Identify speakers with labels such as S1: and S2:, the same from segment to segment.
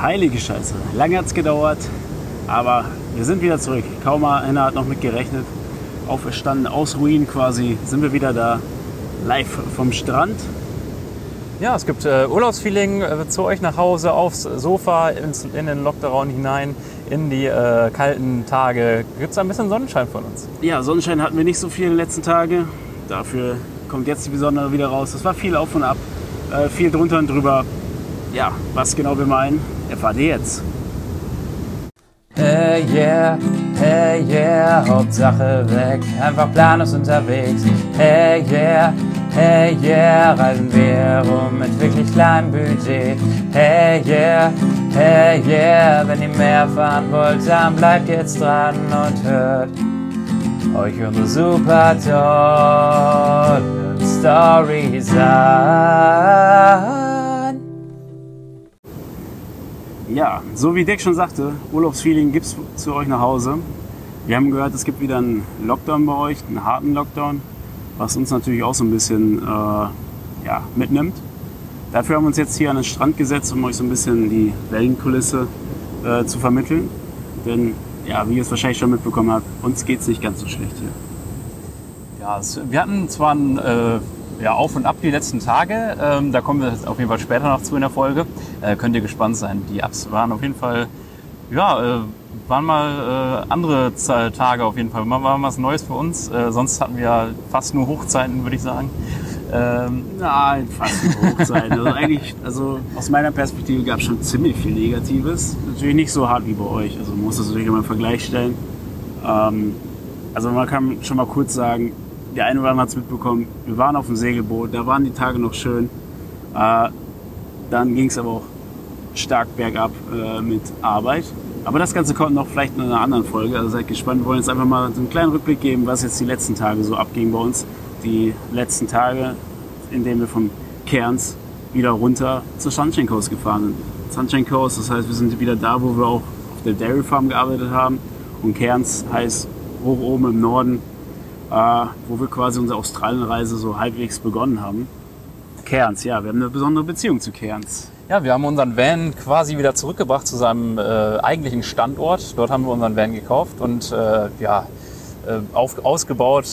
S1: Heilige Scheiße. Lange hat es gedauert, aber wir sind wieder zurück. Kaum einer hat noch mit gerechnet. Auferstanden aus Ruinen quasi, sind wir wieder da. Live vom Strand.
S2: Ja, es gibt äh, Urlaubsfeeling äh, zu euch nach Hause, aufs Sofa, ins, in den Lockdown hinein, in die äh, kalten Tage. Gibt es ein bisschen Sonnenschein von uns?
S1: Ja, Sonnenschein hatten wir nicht so viel in den letzten Tagen. Dafür kommt jetzt die Besondere wieder raus. Das war viel auf und ab, äh, viel drunter und drüber. Ja, was genau wir meinen, erfahrt ihr jetzt.
S3: Hey yeah, hey yeah, Hauptsache weg, einfach planlos unterwegs. Hey yeah, hey yeah, reisen wir rum mit wirklich kleinem Budget. Hey yeah, hey yeah, wenn ihr mehr fahren wollt, dann bleibt jetzt dran und hört euch unsere super tollen Stories an.
S1: Ja, so wie Dick schon sagte, Urlaubsfeeling gibt es zu euch nach Hause. Wir haben gehört, es gibt wieder einen Lockdown bei euch, einen harten Lockdown, was uns natürlich auch so ein bisschen äh, ja, mitnimmt. Dafür haben wir uns jetzt hier an den Strand gesetzt, um euch so ein bisschen die Wellenkulisse äh, zu vermitteln. Denn, ja, wie ihr es wahrscheinlich schon mitbekommen habt, uns geht es nicht ganz so schlecht hier.
S2: Ja, wir hatten zwar ein äh, ja, Auf und Ab die letzten Tage, ähm, da kommen wir auf jeden Fall später noch zu in der Folge. Äh, könnt ihr gespannt sein. Die Ups waren auf jeden Fall, ja, äh, waren mal äh, andere Tage auf jeden Fall. Mal war was Neues für uns. Äh, sonst hatten wir fast nur Hochzeiten, würde ich sagen. Ähm,
S1: Nein, fast eine Hochzeit. Also eigentlich, also aus meiner Perspektive gab es schon ziemlich viel Negatives. Natürlich nicht so hart wie bei euch. Also man muss das natürlich immer im Vergleich stellen. Ähm, also man kann schon mal kurz sagen, der eine oder andere hat es mitbekommen, wir waren auf dem Segelboot, da waren die Tage noch schön. Äh, dann ging es aber auch stark bergab äh, mit Arbeit. Aber das Ganze kommt noch vielleicht in einer anderen Folge. Also seid gespannt. Wir wollen jetzt einfach mal so einen kleinen Rückblick geben, was jetzt die letzten Tage so abging bei uns. Die letzten Tage, in denen wir vom Cairns wieder runter zur Sunshine Coast gefahren sind. Sunshine Coast, das heißt, wir sind wieder da, wo wir auch auf der Dairy Farm gearbeitet haben. Und Cairns heißt hoch oben im Norden, äh, wo wir quasi unsere Australienreise so halbwegs begonnen haben. Cairns, ja, wir haben eine besondere Beziehung zu Cairns.
S2: ja, wir haben unseren Van quasi wieder zurückgebracht zu seinem äh, eigentlichen Standort. Dort haben wir unseren Van gekauft und äh, ja, äh, auf, ausgebaut,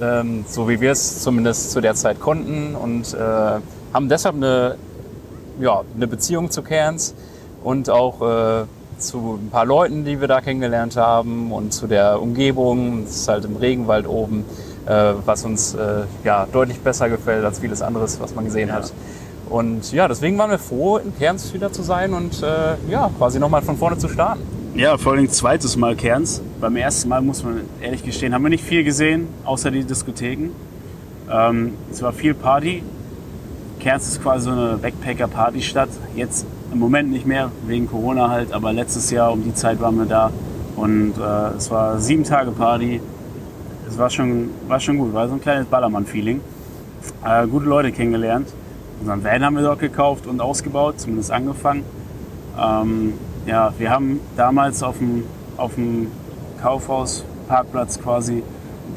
S2: ähm, so wie wir es zumindest zu der Zeit konnten und äh, haben deshalb eine, ja, eine Beziehung zu Cairns und auch äh, zu ein paar Leuten, die wir da kennengelernt haben und zu der Umgebung. Es ist halt im Regenwald oben, äh, was uns äh, ja, deutlich besser gefällt als vieles anderes, was man gesehen
S1: Ja.
S2: hat. Und ja, deswegen waren wir froh, in Cairns wieder zu sein und äh, ja, quasi nochmal von vorne zu starten.
S1: Ja, vor allem zweites Mal Cairns. Beim ersten Mal, muss man ehrlich gestehen, haben wir nicht viel gesehen, außer die Diskotheken. Ähm, es war viel Party. Cairns ist quasi so eine Backpacker-Partystadt. Jetzt im Moment nicht mehr, wegen Corona halt, aber letztes Jahr um die Zeit waren wir da. Und äh, es war sieben Tage Party. Es war schon, war schon gut, war so ein kleines Ballermann-Feeling. Äh, gute Leute kennengelernt. Unseren Van haben wir dort gekauft und ausgebaut, zumindest angefangen. Ähm, ja, wir haben damals auf dem, auf dem Kaufhausparkplatz quasi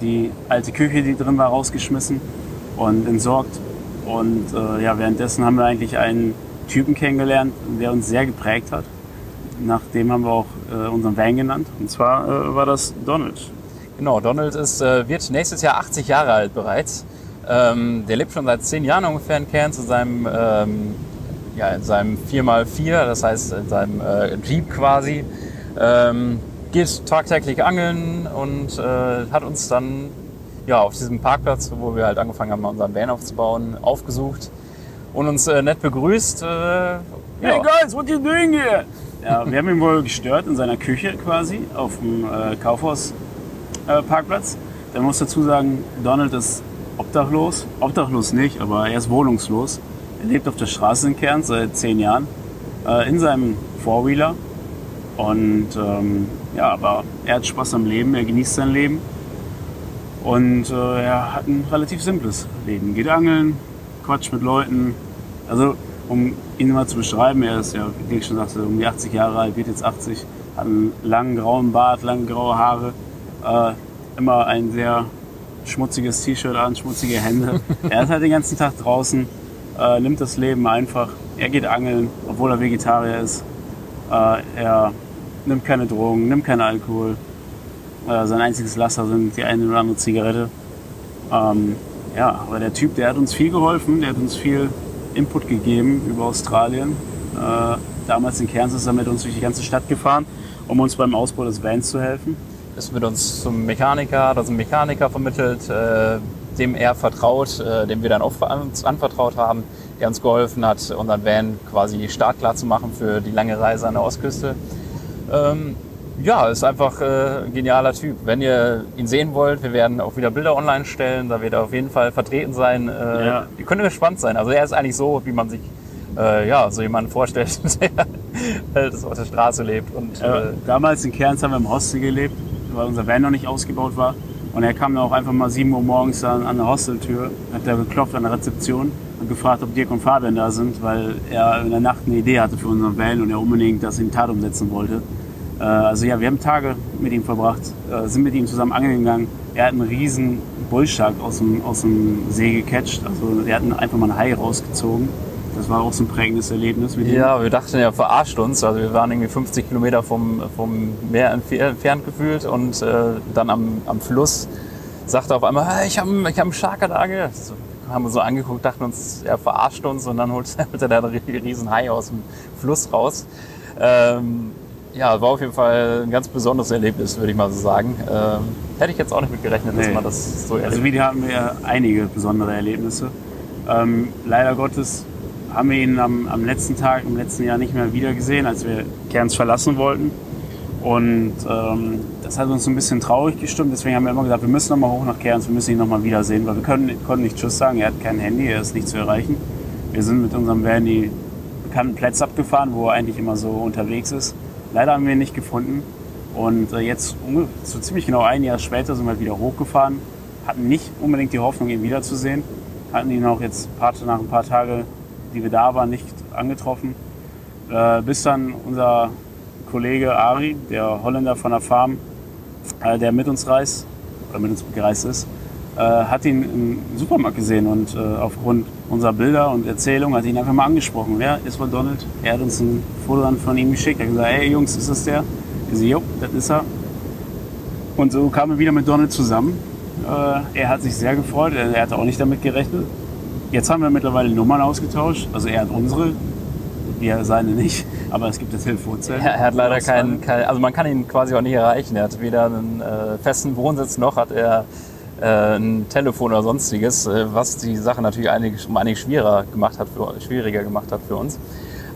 S1: die alte Küche, die drin war, rausgeschmissen und entsorgt. Und äh, ja, währenddessen haben wir eigentlich einen Typen kennengelernt, der uns sehr geprägt hat. Nach dem haben wir auch äh, unseren Van genannt. Und zwar äh, war das Donald.
S2: Genau, Donald ist, äh, wird nächstes Jahr 80 Jahre alt bereits. Ähm, der lebt schon seit 10 Jahren ungefähr in Cairns in seinem, ähm, ja, in seinem 4x4, das heißt in seinem äh, Jeep quasi. Ähm, geht tagtäglich angeln und äh, hat uns dann ja, auf diesem Parkplatz, wo wir halt angefangen haben, unseren Van aufzubauen, aufgesucht und uns äh, nett begrüßt. Äh, ja.
S1: Hey guys, what you doing here? Ja, wir haben ihn wohl gestört in seiner Küche quasi auf dem äh, Kaufhausparkplatz. Äh. Dann muss dazu sagen, Donald ist obdachlos. Obdachlos nicht, aber er ist wohnungslos. Er lebt auf der Straße in Kern seit zehn Jahren äh, in seinem Four-Wheeler. Und ähm, ja, aber er hat Spaß am Leben, er genießt sein Leben. Und äh, er hat ein relativ simples Leben. Geht angeln, quatscht mit Leuten. Also, um ihn mal zu beschreiben, er ist ja, wie ich schon sagte, um die 80 Jahre alt, wird jetzt 80, hat einen langen grauen Bart, lange graue Haare, äh, immer ein sehr schmutziges T-Shirt an, schmutzige Hände. er ist halt den ganzen Tag draußen, äh, nimmt das Leben einfach. Er geht angeln, obwohl er Vegetarier ist. Äh, er nimmt keine Drogen, nimmt keinen Alkohol. Äh, sein einziges Laster sind die eine oder andere Zigarette. Ähm, ja, aber der Typ, der hat uns viel geholfen, der hat uns viel Input gegeben über Australien. Äh, damals in Cairns ist er mit uns durch die ganze Stadt gefahren, um uns beim Ausbau des Vans zu helfen.
S2: Ist mit uns zum Mechaniker, da sind Mechaniker vermittelt, äh, dem er vertraut, äh, dem wir dann auch uns anvertraut haben, der uns geholfen hat, unseren Van quasi startklar zu machen für die lange Reise an der Ostküste. Ähm, ja, ist einfach äh, ein genialer Typ. Wenn ihr ihn sehen wollt, wir werden auch wieder Bilder online stellen, da wird er auf jeden Fall vertreten sein. Äh,
S1: Ja.
S2: Ihr könnt gespannt sein. Also er ist eigentlich so, wie man sich äh, ja, so jemanden vorstellt, der halt so auf der Straße lebt. Und,
S1: Äh,
S2: äh,
S1: damals in Cairns haben wir im Hostel gelebt, weil unser Van noch nicht ausgebaut war. Und er kam dann auch einfach mal 7 Uhr morgens an, an der Hosteltür, hat da geklopft an der Rezeption und gefragt, ob Dirk und Fabian da sind, weil er in der Nacht eine Idee hatte für unseren Van und er unbedingt das in Tat umsetzen wollte. Äh, also ja, wir haben Tage mit ihm verbracht, äh, sind mit ihm zusammen angeln gegangen. Er hat einen riesen Bullshark aus dem, aus dem See gecatcht. Also er hat einfach mal einen Hai rausgezogen. Das war auch so ein prägendes Erlebnis mit ihm.
S2: Ja, wir dachten, er verarscht uns. Also wir waren irgendwie 50 Kilometer vom, vom Meer entf- entfernt gefühlt und äh, dann am, am Fluss sagte er auf einmal, hey, ich habe ich hab einen Shark da ange-" so, Haben wir so angeguckt, dachten uns, er verarscht uns und dann holt holt er da einen ri- riesen Hai aus dem Fluss raus. Ähm, ja, war auf jeden Fall ein ganz besonderes Erlebnis, würde ich mal so sagen. Ähm, hätte ich jetzt auch nicht mit gerechnet, dass
S1: Nee.
S2: man das so
S1: Also
S2: erlebt.
S1: wieder hatten wir einige besondere Erlebnisse. Ähm, leider Gottes haben wir ihn am, am letzten Tag im letzten Jahr nicht mehr wieder gesehen, als wir Cairns verlassen wollten. Und ähm, das hat uns so ein bisschen traurig gestimmt. Deswegen haben wir immer gesagt, wir müssen noch mal hoch nach Cairns, wir müssen ihn noch mal wiedersehen, weil wir können, konnten nicht Tschüss sagen. Er hat kein Handy, er ist nicht zu erreichen. Wir sind mit unserem Van die bekannten Plätze abgefahren, wo er eigentlich immer so unterwegs ist. Leider haben wir ihn nicht gefunden. Und äh, jetzt, so ziemlich genau ein Jahr später, sind wir wieder hochgefahren. Hatten nicht unbedingt die Hoffnung, ihn wiederzusehen. Hatten ihn auch jetzt paar, nach ein paar Tagen, die wir da waren, nicht angetroffen. Äh, bis dann unser Kollege Ari, der Holländer von der Farm, äh, der mit uns reist, oder mit uns gereist ist, äh, hat ihn im Supermarkt gesehen und äh, aufgrund unserer Bilder und Erzählungen hat ihn einfach mal angesprochen. Wer ist war Donald? Er hat uns ein Foto dann von ihm geschickt. Er hat gesagt, hey Jungs, ist das der? Ich so, jo, das ist er. Und so kamen wir wieder mit Donald zusammen. Äh, er hat sich sehr gefreut, er, er hatte auch nicht damit gerechnet. Jetzt haben wir mittlerweile Nummern ausgetauscht. Also er hat unsere, wir seine nicht. Aber es gibt jetzt Telefonzellen.
S2: Er, er hat leider keinen, kein, also man kann ihn quasi auch nicht erreichen. Er hat weder einen äh, festen Wohnsitz noch hat er ein Telefon oder sonstiges, äh, was die Sache natürlich um einiges schwieriger gemacht hat für, schwieriger gemacht hat für uns.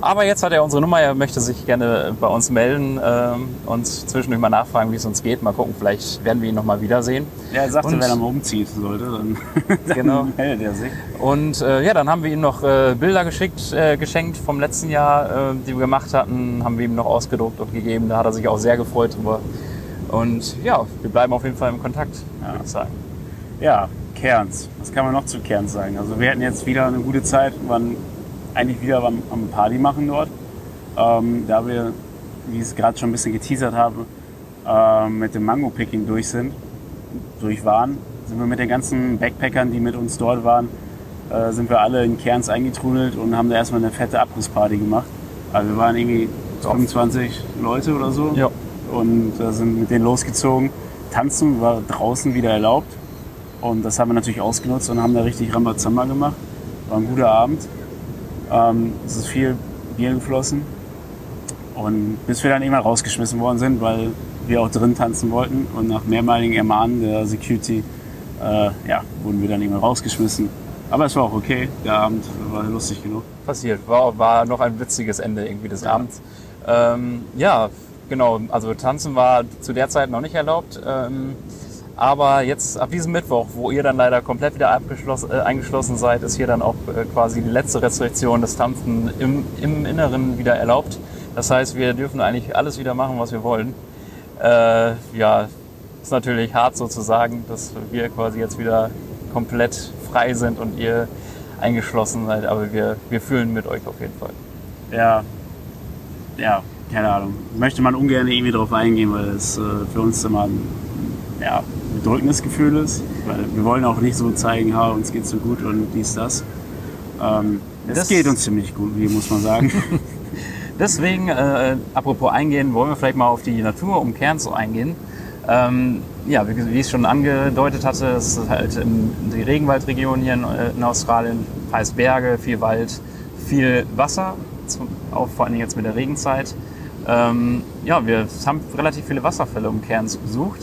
S2: Aber jetzt hat er unsere Nummer, er möchte sich gerne bei uns melden ähm, und zwischendurch mal nachfragen, wie es uns geht. Mal gucken, vielleicht werden wir ihn nochmal wiedersehen.
S1: Ja, er sagte,
S2: Und-
S1: wenn er mal umziehen sollte, dann, dann
S2: Genau.
S1: meldet er sich.
S2: Und äh, ja, dann haben wir ihm noch äh, Bilder geschickt, äh, geschenkt vom letzten Jahr, äh, die wir gemacht hatten, haben wir ihm noch ausgedruckt und gegeben. Da hat er sich auch sehr gefreut drüber. Und ja, wir bleiben auf jeden Fall im Kontakt,
S1: Ja.
S2: würde ich sagen.
S1: Ja, Cairns. Was kann man noch zu Cairns sagen? Also wir hatten jetzt wieder eine gute Zeit, waren eigentlich wieder am, am Party machen dort. Ähm, da wir, wie ich es gerade schon ein bisschen geteasert habe, äh, mit dem Mango-Picking durch sind, durch waren, sind wir mit den ganzen Backpackern, die mit uns dort waren, äh, sind wir alle in Cairns eingetrudelt und haben da erstmal eine fette Abrissparty gemacht. Also wir waren irgendwie 25 Leute oder so
S2: Ja.
S1: und äh, sind mit denen losgezogen. Tanzen war draußen wieder erlaubt und das haben wir natürlich ausgenutzt und haben da richtig Rambazamba gemacht. War ein guter Abend. Ähm, es ist viel Bier geflossen und bis wir dann irgendwann rausgeschmissen worden sind, weil wir auch drin tanzen wollten und nach mehrmaligen Ermahnen der Security äh, ja, wurden wir dann irgendwann rausgeschmissen. Aber es war auch okay, der Abend war lustig genug.
S2: Passiert. War, war noch ein witziges Ende irgendwie des Abends. Ähm, ja, genau. Also tanzen war zu der Zeit noch nicht erlaubt. Ähm, aber jetzt ab diesem Mittwoch, wo ihr dann leider komplett wieder äh, eingeschlossen seid, ist hier dann auch äh, quasi die letzte Restriktion des Tanzen im, im Inneren wieder erlaubt. Das heißt, wir dürfen eigentlich alles wieder machen, was wir wollen. Äh, ja, ist natürlich hart sozusagen, dass wir quasi jetzt wieder komplett frei sind und ihr eingeschlossen seid, aber wir, wir fühlen mit euch auf jeden Fall.
S1: Ja, ja, keine Ahnung. Möchte man ungern irgendwie drauf eingehen, weil es äh, für uns immer ein ja, bedrückendes Gefühl ist. Weil wir wollen auch nicht so zeigen, ha, uns geht's so gut und dies, das. Ähm, es
S2: Das-
S1: geht uns ziemlich gut, wie muss man sagen.
S2: Deswegen, äh, apropos eingehen, wollen wir vielleicht mal auf die Natur um Cairns so eingehen. Ähm, ja, wie, wie ich schon angedeutet hatte, es ist halt in die Regenwaldregion hier in, äh, in Australien, heißt Berge, viel Wald, viel Wasser, zum, auch vor allem jetzt mit der Regenzeit. Ähm, ja, wir haben relativ viele Wasserfälle um Cairns besucht.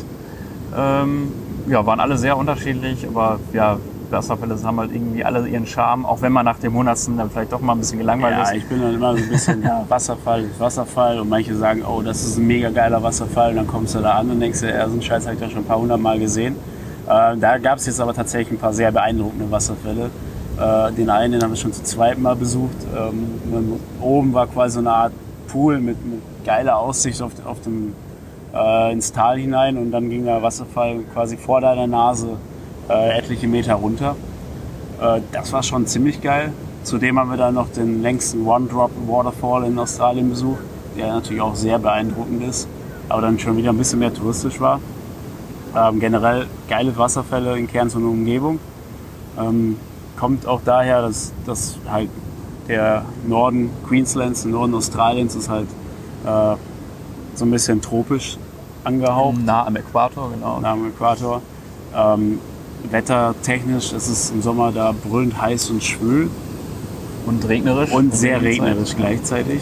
S2: Ähm, ja, waren alle sehr unterschiedlich, aber ja, Wasserfälle haben halt irgendwie alle ihren Charme, auch wenn man nach dem Hundertsten dann vielleicht doch mal ein bisschen gelangweilt
S1: Ja,
S2: ist.
S1: ich bin dann immer so ein bisschen, ja, Wasserfall Wasserfall und manche sagen, oh, das ist ein mega geiler Wasserfall und dann kommst du da an und denkst dir, ja, so einen Scheiß habe ich doch schon ein paar hundert Mal gesehen. Äh, da gab es jetzt aber tatsächlich ein paar sehr beeindruckende Wasserfälle. Äh, den einen, den haben wir schon zum zweiten Mal besucht. Ähm, oben war quasi so eine Art Pool mit, mit geiler Aussicht auf, auf dem, äh, ins Tal hinein und dann ging der Wasserfall quasi vor deiner Nase äh, etliche Meter runter. Äh, das war schon ziemlich geil. Zudem haben wir dann noch den längsten One-Drop-Waterfall in Australien besucht, der natürlich auch sehr beeindruckend ist, aber dann schon wieder ein bisschen mehr touristisch war. Ähm, generell geile Wasserfälle in Cairns und Umgebung. Ähm, kommt auch daher, dass, dass halt der Norden Queenslands, der Norden Australiens ist halt äh, so ein bisschen tropisch angehaucht
S2: Nah am Äquator, genau.
S1: nah am Äquator. Ähm, wettertechnisch ist es im Sommer da brüllend heiß und schwül
S2: Und regnerisch.
S1: und sehr regnerisch gleichzeitig.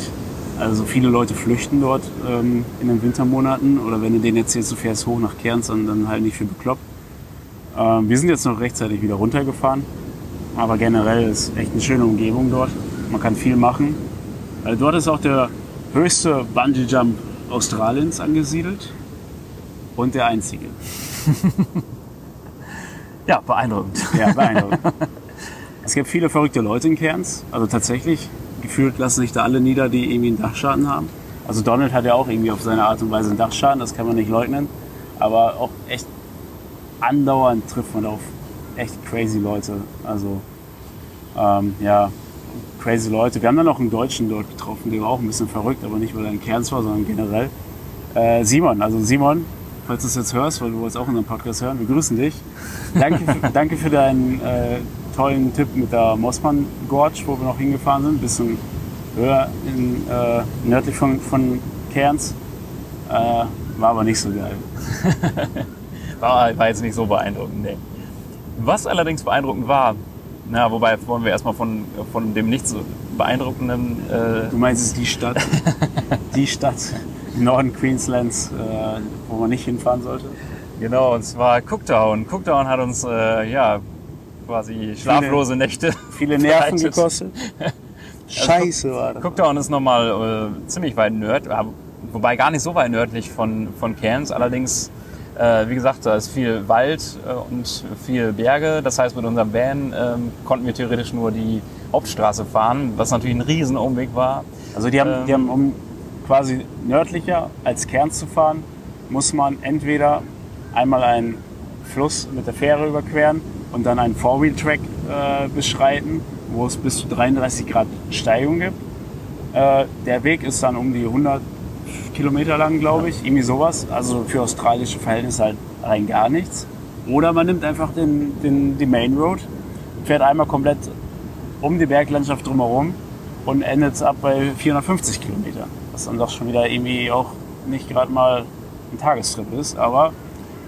S1: Also viele Leute flüchten dort ähm, in den Wintermonaten oder wenn du denen erzählst, du fährst hoch nach Cairns, dann, dann halt nicht für bekloppt. Ähm, wir sind jetzt noch rechtzeitig wieder runtergefahren, aber generell ist echt eine schöne Umgebung dort. Man kann viel machen. Äh, dort ist auch der höchste Bungee Jump Australiens angesiedelt und der einzige.
S2: Ja, beeindruckend.
S1: Ja, beeindruckend. es gibt viele verrückte Leute in Cairns. Also tatsächlich, gefühlt lassen sich da alle nieder, die irgendwie einen Dachschaden haben. Also Donald hat ja auch irgendwie auf seine Art und Weise einen Dachschaden, das kann man nicht leugnen. Aber auch echt andauernd trifft man auf echt crazy Leute. Also ähm, ja, crazy Leute. Wir haben dann noch einen Deutschen dort getroffen, der war auch ein bisschen verrückt, aber nicht weil er in Cairns war, sondern generell. Äh, Simon, also Simon, falls du es jetzt hörst, weil du wolltest auch unseren Podcast hören, wir grüßen dich. Danke für, danke für deinen äh, tollen Tipp mit der Mossmann Gorge, wo wir noch hingefahren sind, ein bisschen höher in, äh, nördlich von, von Cairns. Äh, war aber nicht so geil.
S2: War, war jetzt nicht so beeindruckend, nee. Was allerdings beeindruckend war, na, wobei wollen wir erstmal von, von dem nicht so beeindruckenden äh,
S1: Du meinst es die Stadt, die Stadt Norden Queenslands, äh, wo man nicht hinfahren sollte?
S2: Genau, und zwar Cooktown. Cooktown hat uns äh, ja quasi schlaflose Nächte.
S1: Viele Nerven
S2: bereitet.
S1: gekostet. Scheiße war das.
S2: Cooktown ist nochmal äh, ziemlich weit nördlich, wobei gar nicht so weit nördlich von, von Cairns. Allerdings, äh, wie gesagt, da ist viel Wald äh, und viel Berge. Das heißt, mit unserem Van ähm, konnten wir theoretisch nur die Hauptstraße fahren, was natürlich ein Riesenumweg war.
S1: Also die haben,
S2: Ähm.
S1: die haben, um quasi nördlicher als Cairns zu fahren, muss man entweder einmal einen Fluss mit der Fähre überqueren und dann einen Four-Wheel-Track äh, beschreiten, wo es bis zu 33 Grad Steigung gibt. Äh, der Weg ist dann um die 100 Kilometer lang, glaube ich, irgendwie sowas. Also für australische Verhältnisse halt rein gar nichts. Oder man nimmt einfach den, den, die Main Road, fährt einmal komplett um die Berglandschaft drumherum und endet ab bei 450 Kilometer. Was dann doch schon wieder irgendwie auch nicht gerade mal ein Tagestrip ist, aber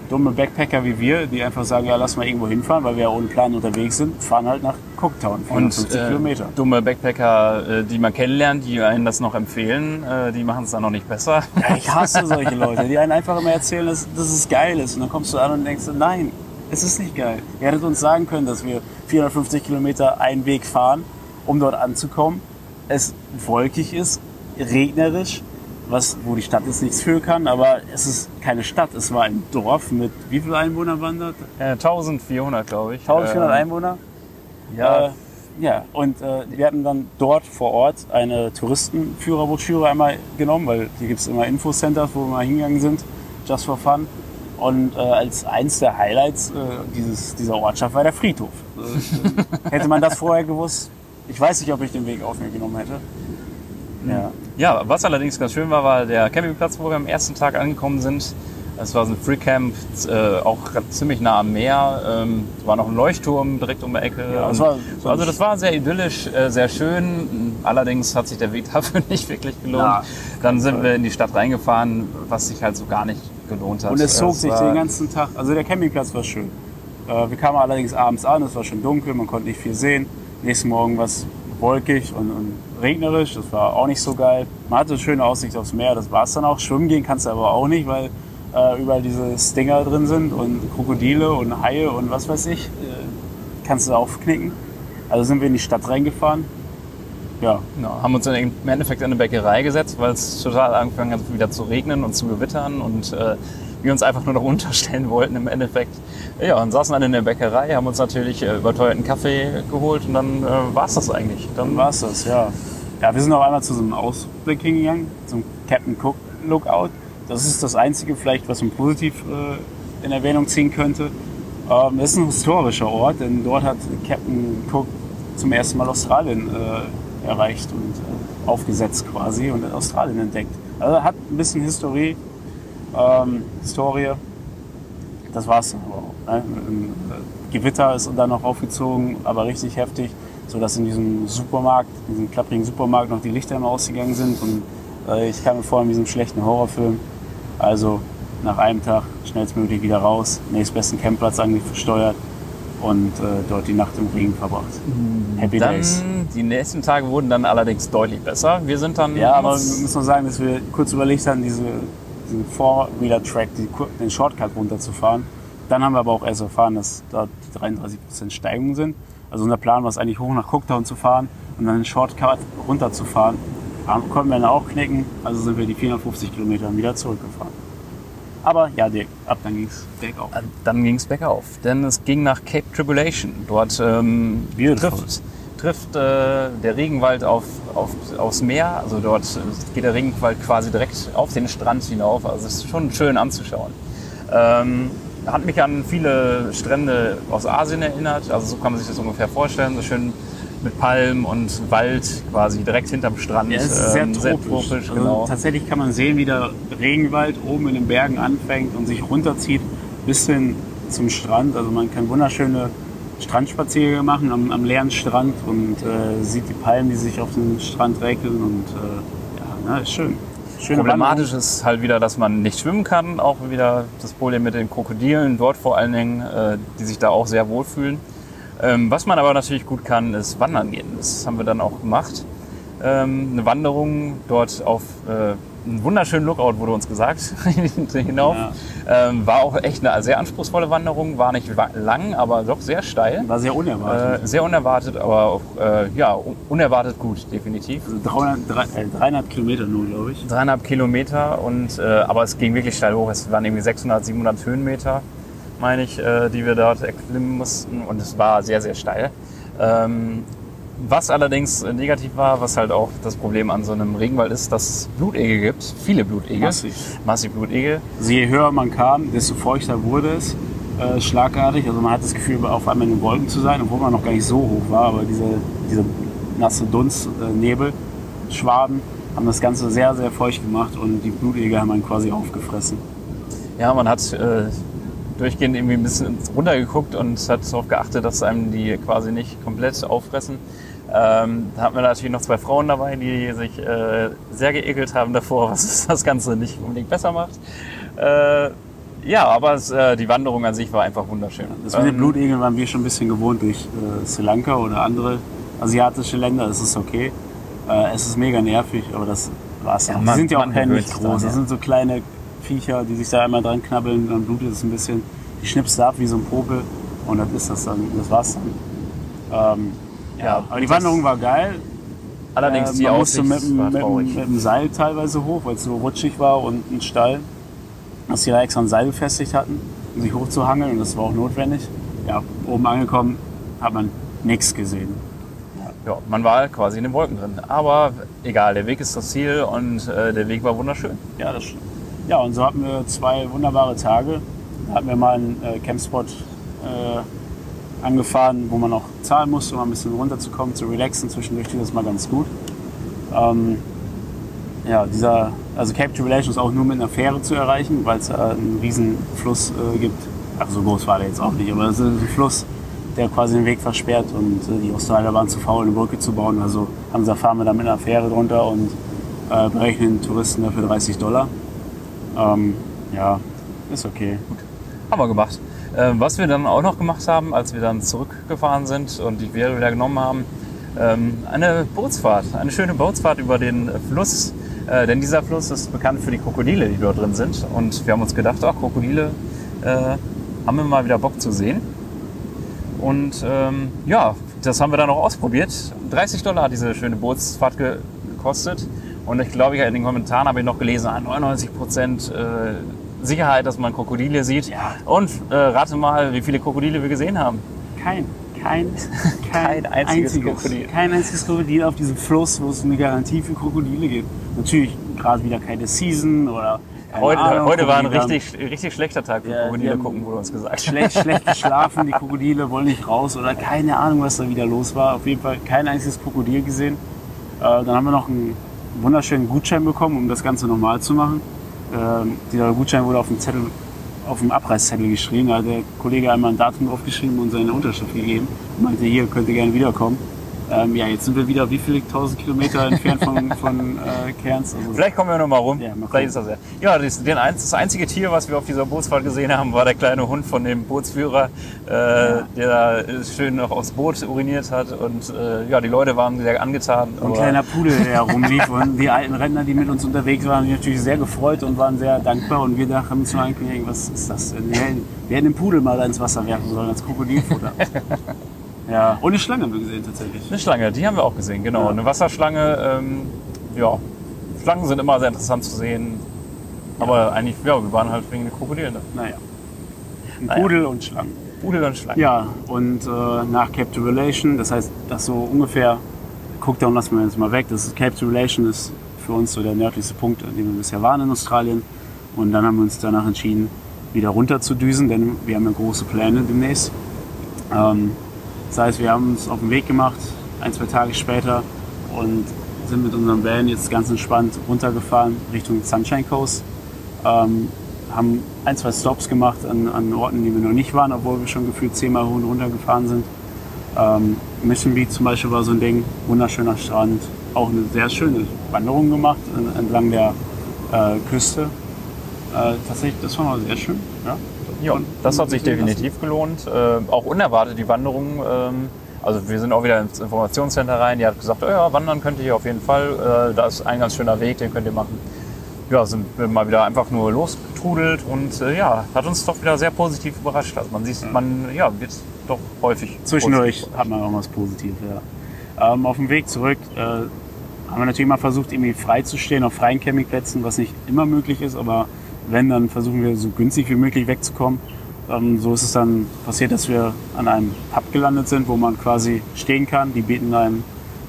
S1: dumme Backpacker wie wir, die einfach sagen, ja, lass mal irgendwo hinfahren, weil wir ja ohne Plan unterwegs sind, fahren halt nach Cooktown, 450
S2: Und äh,
S1: Kilometer.
S2: dumme Backpacker, äh, die man kennenlernt, die einen das noch empfehlen, äh, die machen es dann noch nicht besser.
S1: Ja, ich hasse solche Leute, die einen einfach immer erzählen, dass, dass es geil ist. Und dann kommst du an und denkst, nein, es ist nicht geil. Ihr hättet uns sagen können, dass wir 450 Kilometer einen Weg fahren, um dort anzukommen. Es wolkig ist, regnerisch, was, wo die Stadt jetzt nichts für kann, aber es ist keine Stadt. Es war ein Dorf mit wie viele Einwohnern waren das?
S2: Äh, 1400, glaube ich.
S1: 1400
S2: Ähm,
S1: Einwohner?
S2: Ja,
S1: Äh, ja, und äh, wir hatten dann dort vor Ort eine Touristenführerbroschüre einmal genommen, weil hier gibt es immer Infocenters, wo wir mal hingegangen sind, just for fun. Und äh, als eins der Highlights äh, dieses, dieser Ortschaft war der Friedhof. Äh, hätte man das vorher gewusst, ich weiß nicht, ob ich den Weg auf mir genommen hätte. Ja.
S2: Ja, was allerdings ganz schön war, war der Campingplatz, wo wir am ersten Tag angekommen sind. Es war so ein Freecamp, äh, auch ziemlich nah am Meer. Ähm, es war noch ein Leuchtturm direkt um die Ecke.
S1: Ja, das war-
S2: also das war sehr idyllisch, äh, sehr schön. Allerdings hat sich der Weg dafür nicht wirklich gelohnt.
S1: Ja,
S2: Dann sind wir in die Stadt reingefahren, was sich halt so gar nicht gelohnt hat.
S1: Und es zog sich den ganzen Tag. Also der Campingplatz war schön. Äh, wir kamen allerdings abends an, es war schon dunkel, man konnte nicht viel sehen. Nächsten Morgen war es wolkig und, und regnerisch, das war auch nicht so geil. Man hatte eine schöne Aussicht aufs Meer, das war es dann auch. Schwimmen gehen kannst du aber auch nicht, weil äh, überall diese Stinger drin sind und Krokodile und Haie und was weiß ich. Äh, kannst du aufknicken. Also sind wir in die Stadt reingefahren. Ja,
S2: Genau, haben uns im Endeffekt in eine Bäckerei gesetzt, weil es total angefangen hat wieder zu regnen und zu gewittern und äh, wir uns einfach nur noch unterstellen wollten im Endeffekt. Ja, und saßen dann in der Bäckerei, haben uns natürlich äh, überteuerten Kaffee geholt und dann äh, war es das eigentlich. Dann
S1: war es das, ja. Ja, wir sind auch einmal zu so einem Ausblick hingegangen, zum Captain Cook Lookout. Das ist das Einzige vielleicht, was man positiv äh, in Erwähnung ziehen könnte. Ähm, es ist ein historischer Ort, denn dort hat Captain Cook zum ersten Mal Australien äh, erreicht und äh, aufgesetzt quasi und Australien entdeckt. Also hat ein bisschen Historie, ähm, Historie. Das war's dann aber auch. Ne? Gewitter ist dann noch aufgezogen, aber richtig heftig, sodass in diesem Supermarkt, in diesem klapprigen Supermarkt noch die Lichter immer ausgegangen sind. Und äh, ich kam mir vor in diesem schlechten Horrorfilm. Also nach einem Tag schnellstmöglich wieder raus, nächstbesten Campplatz angesteuert und äh, dort die Nacht im Regen verbracht. Happy Days.
S2: Dann, die nächsten Tage wurden dann allerdings deutlich besser. Wir sind dann.
S1: Ja, aber wir müssen noch sagen, dass wir kurz überlegt haben, diese, diesen Four-Wheeler-Track, die, den Shortcut runterzufahren. Dann haben wir aber auch erst erfahren, dass dort die 33% Steigung sind. Also unser Plan war es eigentlich hoch nach Cooktown zu fahren und dann den Shortcut runterzufahren. Aber konnten wir dann auch knicken, also sind wir die 450 Kilometer wieder zurückgefahren. Aber ja, direkt, ab dann ging es bergauf.
S2: Dann ging es bergauf, denn es ging nach Cape Tribulation. Dort ähm,
S1: Beautiful.
S2: trifft, trifft äh, der Regenwald auf, auf, aufs Meer. Also dort geht der Regenwald quasi direkt auf den Strand hinauf. Also es ist schon schön anzuschauen. Ähm, hat mich an viele Strände aus Asien erinnert. Also so kann man sich das ungefähr vorstellen. So schön mit Palmen und Wald quasi direkt hinterm Strand.
S1: Ja, es ist sehr
S2: Ähm,
S1: tropisch.
S2: tropisch
S1: also
S2: genau.
S1: Tatsächlich kann man sehen, wie der Regenwald oben in den Bergen anfängt und sich runterzieht bis hin zum Strand. Also man kann wunderschöne Strandspaziergänge machen am, am leeren Strand und äh, sieht die Palmen, die sich auf den Strand räkeln und äh, ja, na, ist schön. Schöne
S2: Problematisch ist halt wieder, dass man nicht schwimmen kann. Auch wieder das Problem mit den Krokodilen dort vor allen Dingen, äh, die sich da auch sehr wohlfühlen. Ähm, was man aber natürlich gut kann, ist wandern gehen. Das haben wir dann auch gemacht. Ähm, eine Wanderung dort auf äh, einen wunderschönen Lookout, wurde uns gesagt, hinauf.
S1: Ja.
S2: Ähm, war auch echt eine sehr anspruchsfrohe Wanderung. War nicht lang, aber doch sehr steil.
S1: War sehr unerwartet.
S2: Äh, sehr unerwartet, aber auch äh, ja, un- unerwartet gut, definitiv.
S1: also 300, drei- äh, 300 Kilometer nur, glaube ich.
S2: dreieinhalb Kilometer und äh, aber es ging wirklich steil hoch. Es waren irgendwie 600, 700 Höhenmeter, meine ich, äh, die wir dort erklimmen mussten und es war sehr, sehr steil. Ähm, was allerdings negativ war, was halt auch das Problem an so einem Regenwald ist, dass es Blutegel gibt, viele Blutegel,
S1: Massig.
S2: massig Blutegel.
S1: Also je höher man kam, desto feuchter wurde es. Äh, schlagartig. Also man hat das Gefühl, auf einmal in den Wolken zu sein, obwohl man noch gar nicht so hoch war. Aber diese, diese nasse Dunst, äh, Schwaden haben das Ganze sehr, sehr feucht gemacht und die Blutegel haben einen quasi aufgefressen.
S2: Ja, man hat äh, durchgehend irgendwie ein bisschen runtergeguckt und hat darauf geachtet, dass einem die quasi nicht komplett auffressen. Ähm, da hatten wir natürlich noch zwei Frauen dabei, die sich äh, sehr geekelt haben davor, was das Ganze nicht unbedingt besser macht. Äh, ja, aber es, äh, die Wanderung an sich war einfach wunderschön.
S1: Das mit den
S2: Ähm,
S1: Blutegeln waren wir schon ein bisschen gewohnt durch äh, Sri Lanka oder andere asiatische Länder. Das ist okay. Äh, es ist mega nervig, aber das war's
S2: Ja,
S1: dann.
S2: man-
S1: Die sind ja auch nicht groß. Das sind so kleine Viecher, die sich da einmal dran knabbeln, dann blutet es ein bisschen. Die schnippst du ab wie so ein Popel und das ist das dann. Das war's dann. Ähm, ja,
S2: Ja,
S1: aber die Wanderung war geil.
S2: allerdings
S1: Äh,
S2: die Aussicht
S1: mit, mit, dem- mit dem Seil teilweise hoch, weil es so rutschig war und ein Stall. Dass die da extra ein Seil befestigt hatten, um sich hochzuhangeln und das war auch notwendig. Ja, oben angekommen hat man nichts gesehen.
S2: Ja, man war quasi in den Wolken drin. Aber egal, der Weg ist das Ziel und äh, der Weg war wunderschön.
S1: Ja, das stimmt. Ja, und so hatten wir zwei wunderbare Tage. Da hatten wir mal einen äh, Campspot äh, angefahren, wo man auch zahlen musste, um ein bisschen runterzukommen, zu relaxen. Zwischendurch tut das mal ganz gut. Ähm, ja, dieser Also Cape Tribulation ist auch nur mit einer Fähre zu erreichen, weil es da einen riesen Fluss äh, gibt. Also so groß war der jetzt auch nicht, aber es ist ein Fluss, der quasi den Weg versperrt und äh, die Australier waren zu faul, eine Brücke zu bauen. Also haben sie, fahren wir da mit einer Fähre drunter und äh, berechnen Touristen dafür 30 Dollar. Ähm, ja, ist okay.
S2: Haben wir gemacht. Ähm, was wir dann auch noch gemacht haben, als wir dann zurückgefahren sind und die Fähre wieder genommen haben, ähm, eine Bootsfahrt, eine schöne Bootsfahrt über den Fluss. Äh, denn dieser Fluss ist bekannt für die Krokodile, die dort drin sind. Und wir haben uns gedacht, ach, Krokodile äh, haben wir mal wieder Bock zu sehen. Und ähm, ja, das haben wir dann auch ausprobiert. 30 Dollar hat diese schöne Bootsfahrt gekostet. Und ich glaube, in den Kommentaren habe ich noch gelesen, 99 Prozent äh, Sicherheit, dass man Krokodile sieht.
S1: Ja.
S2: Und äh, rate mal, wie viele Krokodile wir gesehen haben.
S1: Kein, kein,
S2: Kein einziges Krokodil.
S1: Kein einziges Krokodil auf diesem Fluss, wo es eine Garantie für Krokodile gibt. Natürlich gerade wieder keine Season oder keine
S2: Heute,
S1: Ahnung,
S2: heute war ein richtig, richtig schlechter Tag für
S1: Ja,
S2: Krokodile gucken, wurde uns gesagt.
S1: Schlecht, schlecht geschlafen, die Krokodile wollen nicht raus oder keine Ahnung, was da wieder los war. Auf jeden Fall kein einziges Krokodil gesehen. Äh, dann haben wir noch einen wunderschönen Gutschein bekommen, um das Ganze normal zu machen. Ähm, dieser Gutschein wurde auf dem Zettel, auf dem Abreißzettel geschrieben. Da hat der Kollege einmal ein Datum drauf geschrieben und seine Unterschrift gegeben. Und meinte, hier könnt ihr gerne wiederkommen. Ähm, ja, jetzt sind wir wieder wie viele tausend Kilometer entfernt von, von äh, Cairns. Also,
S2: Vielleicht kommen wir noch mal rum.
S1: Ja, mal
S2: Vielleicht ist das ja. Ja, das, den, das einzige Tier, was wir auf dieser Bootsfahrt gesehen haben, war der kleine Hund von dem Bootsführer, äh, der da schön noch aufs Boot uriniert hat. Und äh, ja, die Leute waren sehr angetan.
S1: ein kleiner Pudel, der rumlief. Und die alten Rentner, die mit uns unterwegs waren, haben sich natürlich sehr gefreut und waren sehr dankbar. Und wir dachten uns nur eigentlich, was ist das denn? Wir hätten, wir hätten den Pudel mal ins Wasser werfen sollen, als Krokodilfutter. ja, und eine Schlange haben wir gesehen tatsächlich.
S2: Eine Schlange, die haben wir auch gesehen, genau.
S1: Ja.
S2: Eine Wasserschlange, ähm, ja. Schlangen sind immer sehr interessant zu sehen. Aber eigentlich, ja, wir waren halt wegen der Krokodile. Ne?
S1: Naja. Ein
S2: Naja.
S1: Pudel und Schlangen.
S2: Pudel und Schlangen.
S1: Ja, und äh, nach Cape Tribulation, das heißt, das so ungefähr, guckt und lassen wir jetzt mal weg. Das ist, Cape Tribulation ist für uns so der nördlichste Punkt, an dem wir bisher waren in Australien. Und dann haben wir uns danach entschieden, wieder runter zu düsen, denn wir haben ja große Pläne demnächst. Ähm, das heißt, wir haben uns auf den Weg gemacht, ein, zwei Tage später, und sind mit unserem Van jetzt ganz entspannt runtergefahren Richtung Sunshine Coast. Ähm, haben ein, zwei Stops gemacht an, an Orten, die wir noch nicht waren, obwohl wir schon gefühlt zehnmal hoch und runter gefahren sind. Ähm, Mission Beach zum Beispiel war so ein Ding, wunderschöner Strand, auch eine sehr schöne Wanderung gemacht en- entlang der äh, Küste. Äh, tatsächlich, das war mal sehr schön. Ja,
S2: Ja,
S1: Und-
S2: das hat sich
S1: sehen lassen.
S2: definitiv gelohnt. Äh, auch unerwartet die Wanderung. Ähm, also wir sind auch wieder ins Informationscenter rein. Die hat gesagt, oh ja, wandern könnt ihr hier auf jeden Fall. Äh, da ist ein ganz schöner Weg, den könnt ihr machen. Ja, sind wir mal wieder einfach nur losgetrudelt und äh, ja, hat uns doch wieder sehr positiv überrascht. Also man sieht, man ja, wird doch häufig
S1: Zwischendurch hat man auch was Positives, ja. Ähm, auf dem Weg zurück äh, haben wir natürlich mal versucht, irgendwie frei zu stehen auf freien Campingplätzen, was nicht immer möglich ist, aber wenn, dann versuchen wir so günstig wie möglich wegzukommen. Ähm, so ist es dann passiert, dass wir an einem Pub gelandet sind, wo man quasi stehen kann. Die bieten einem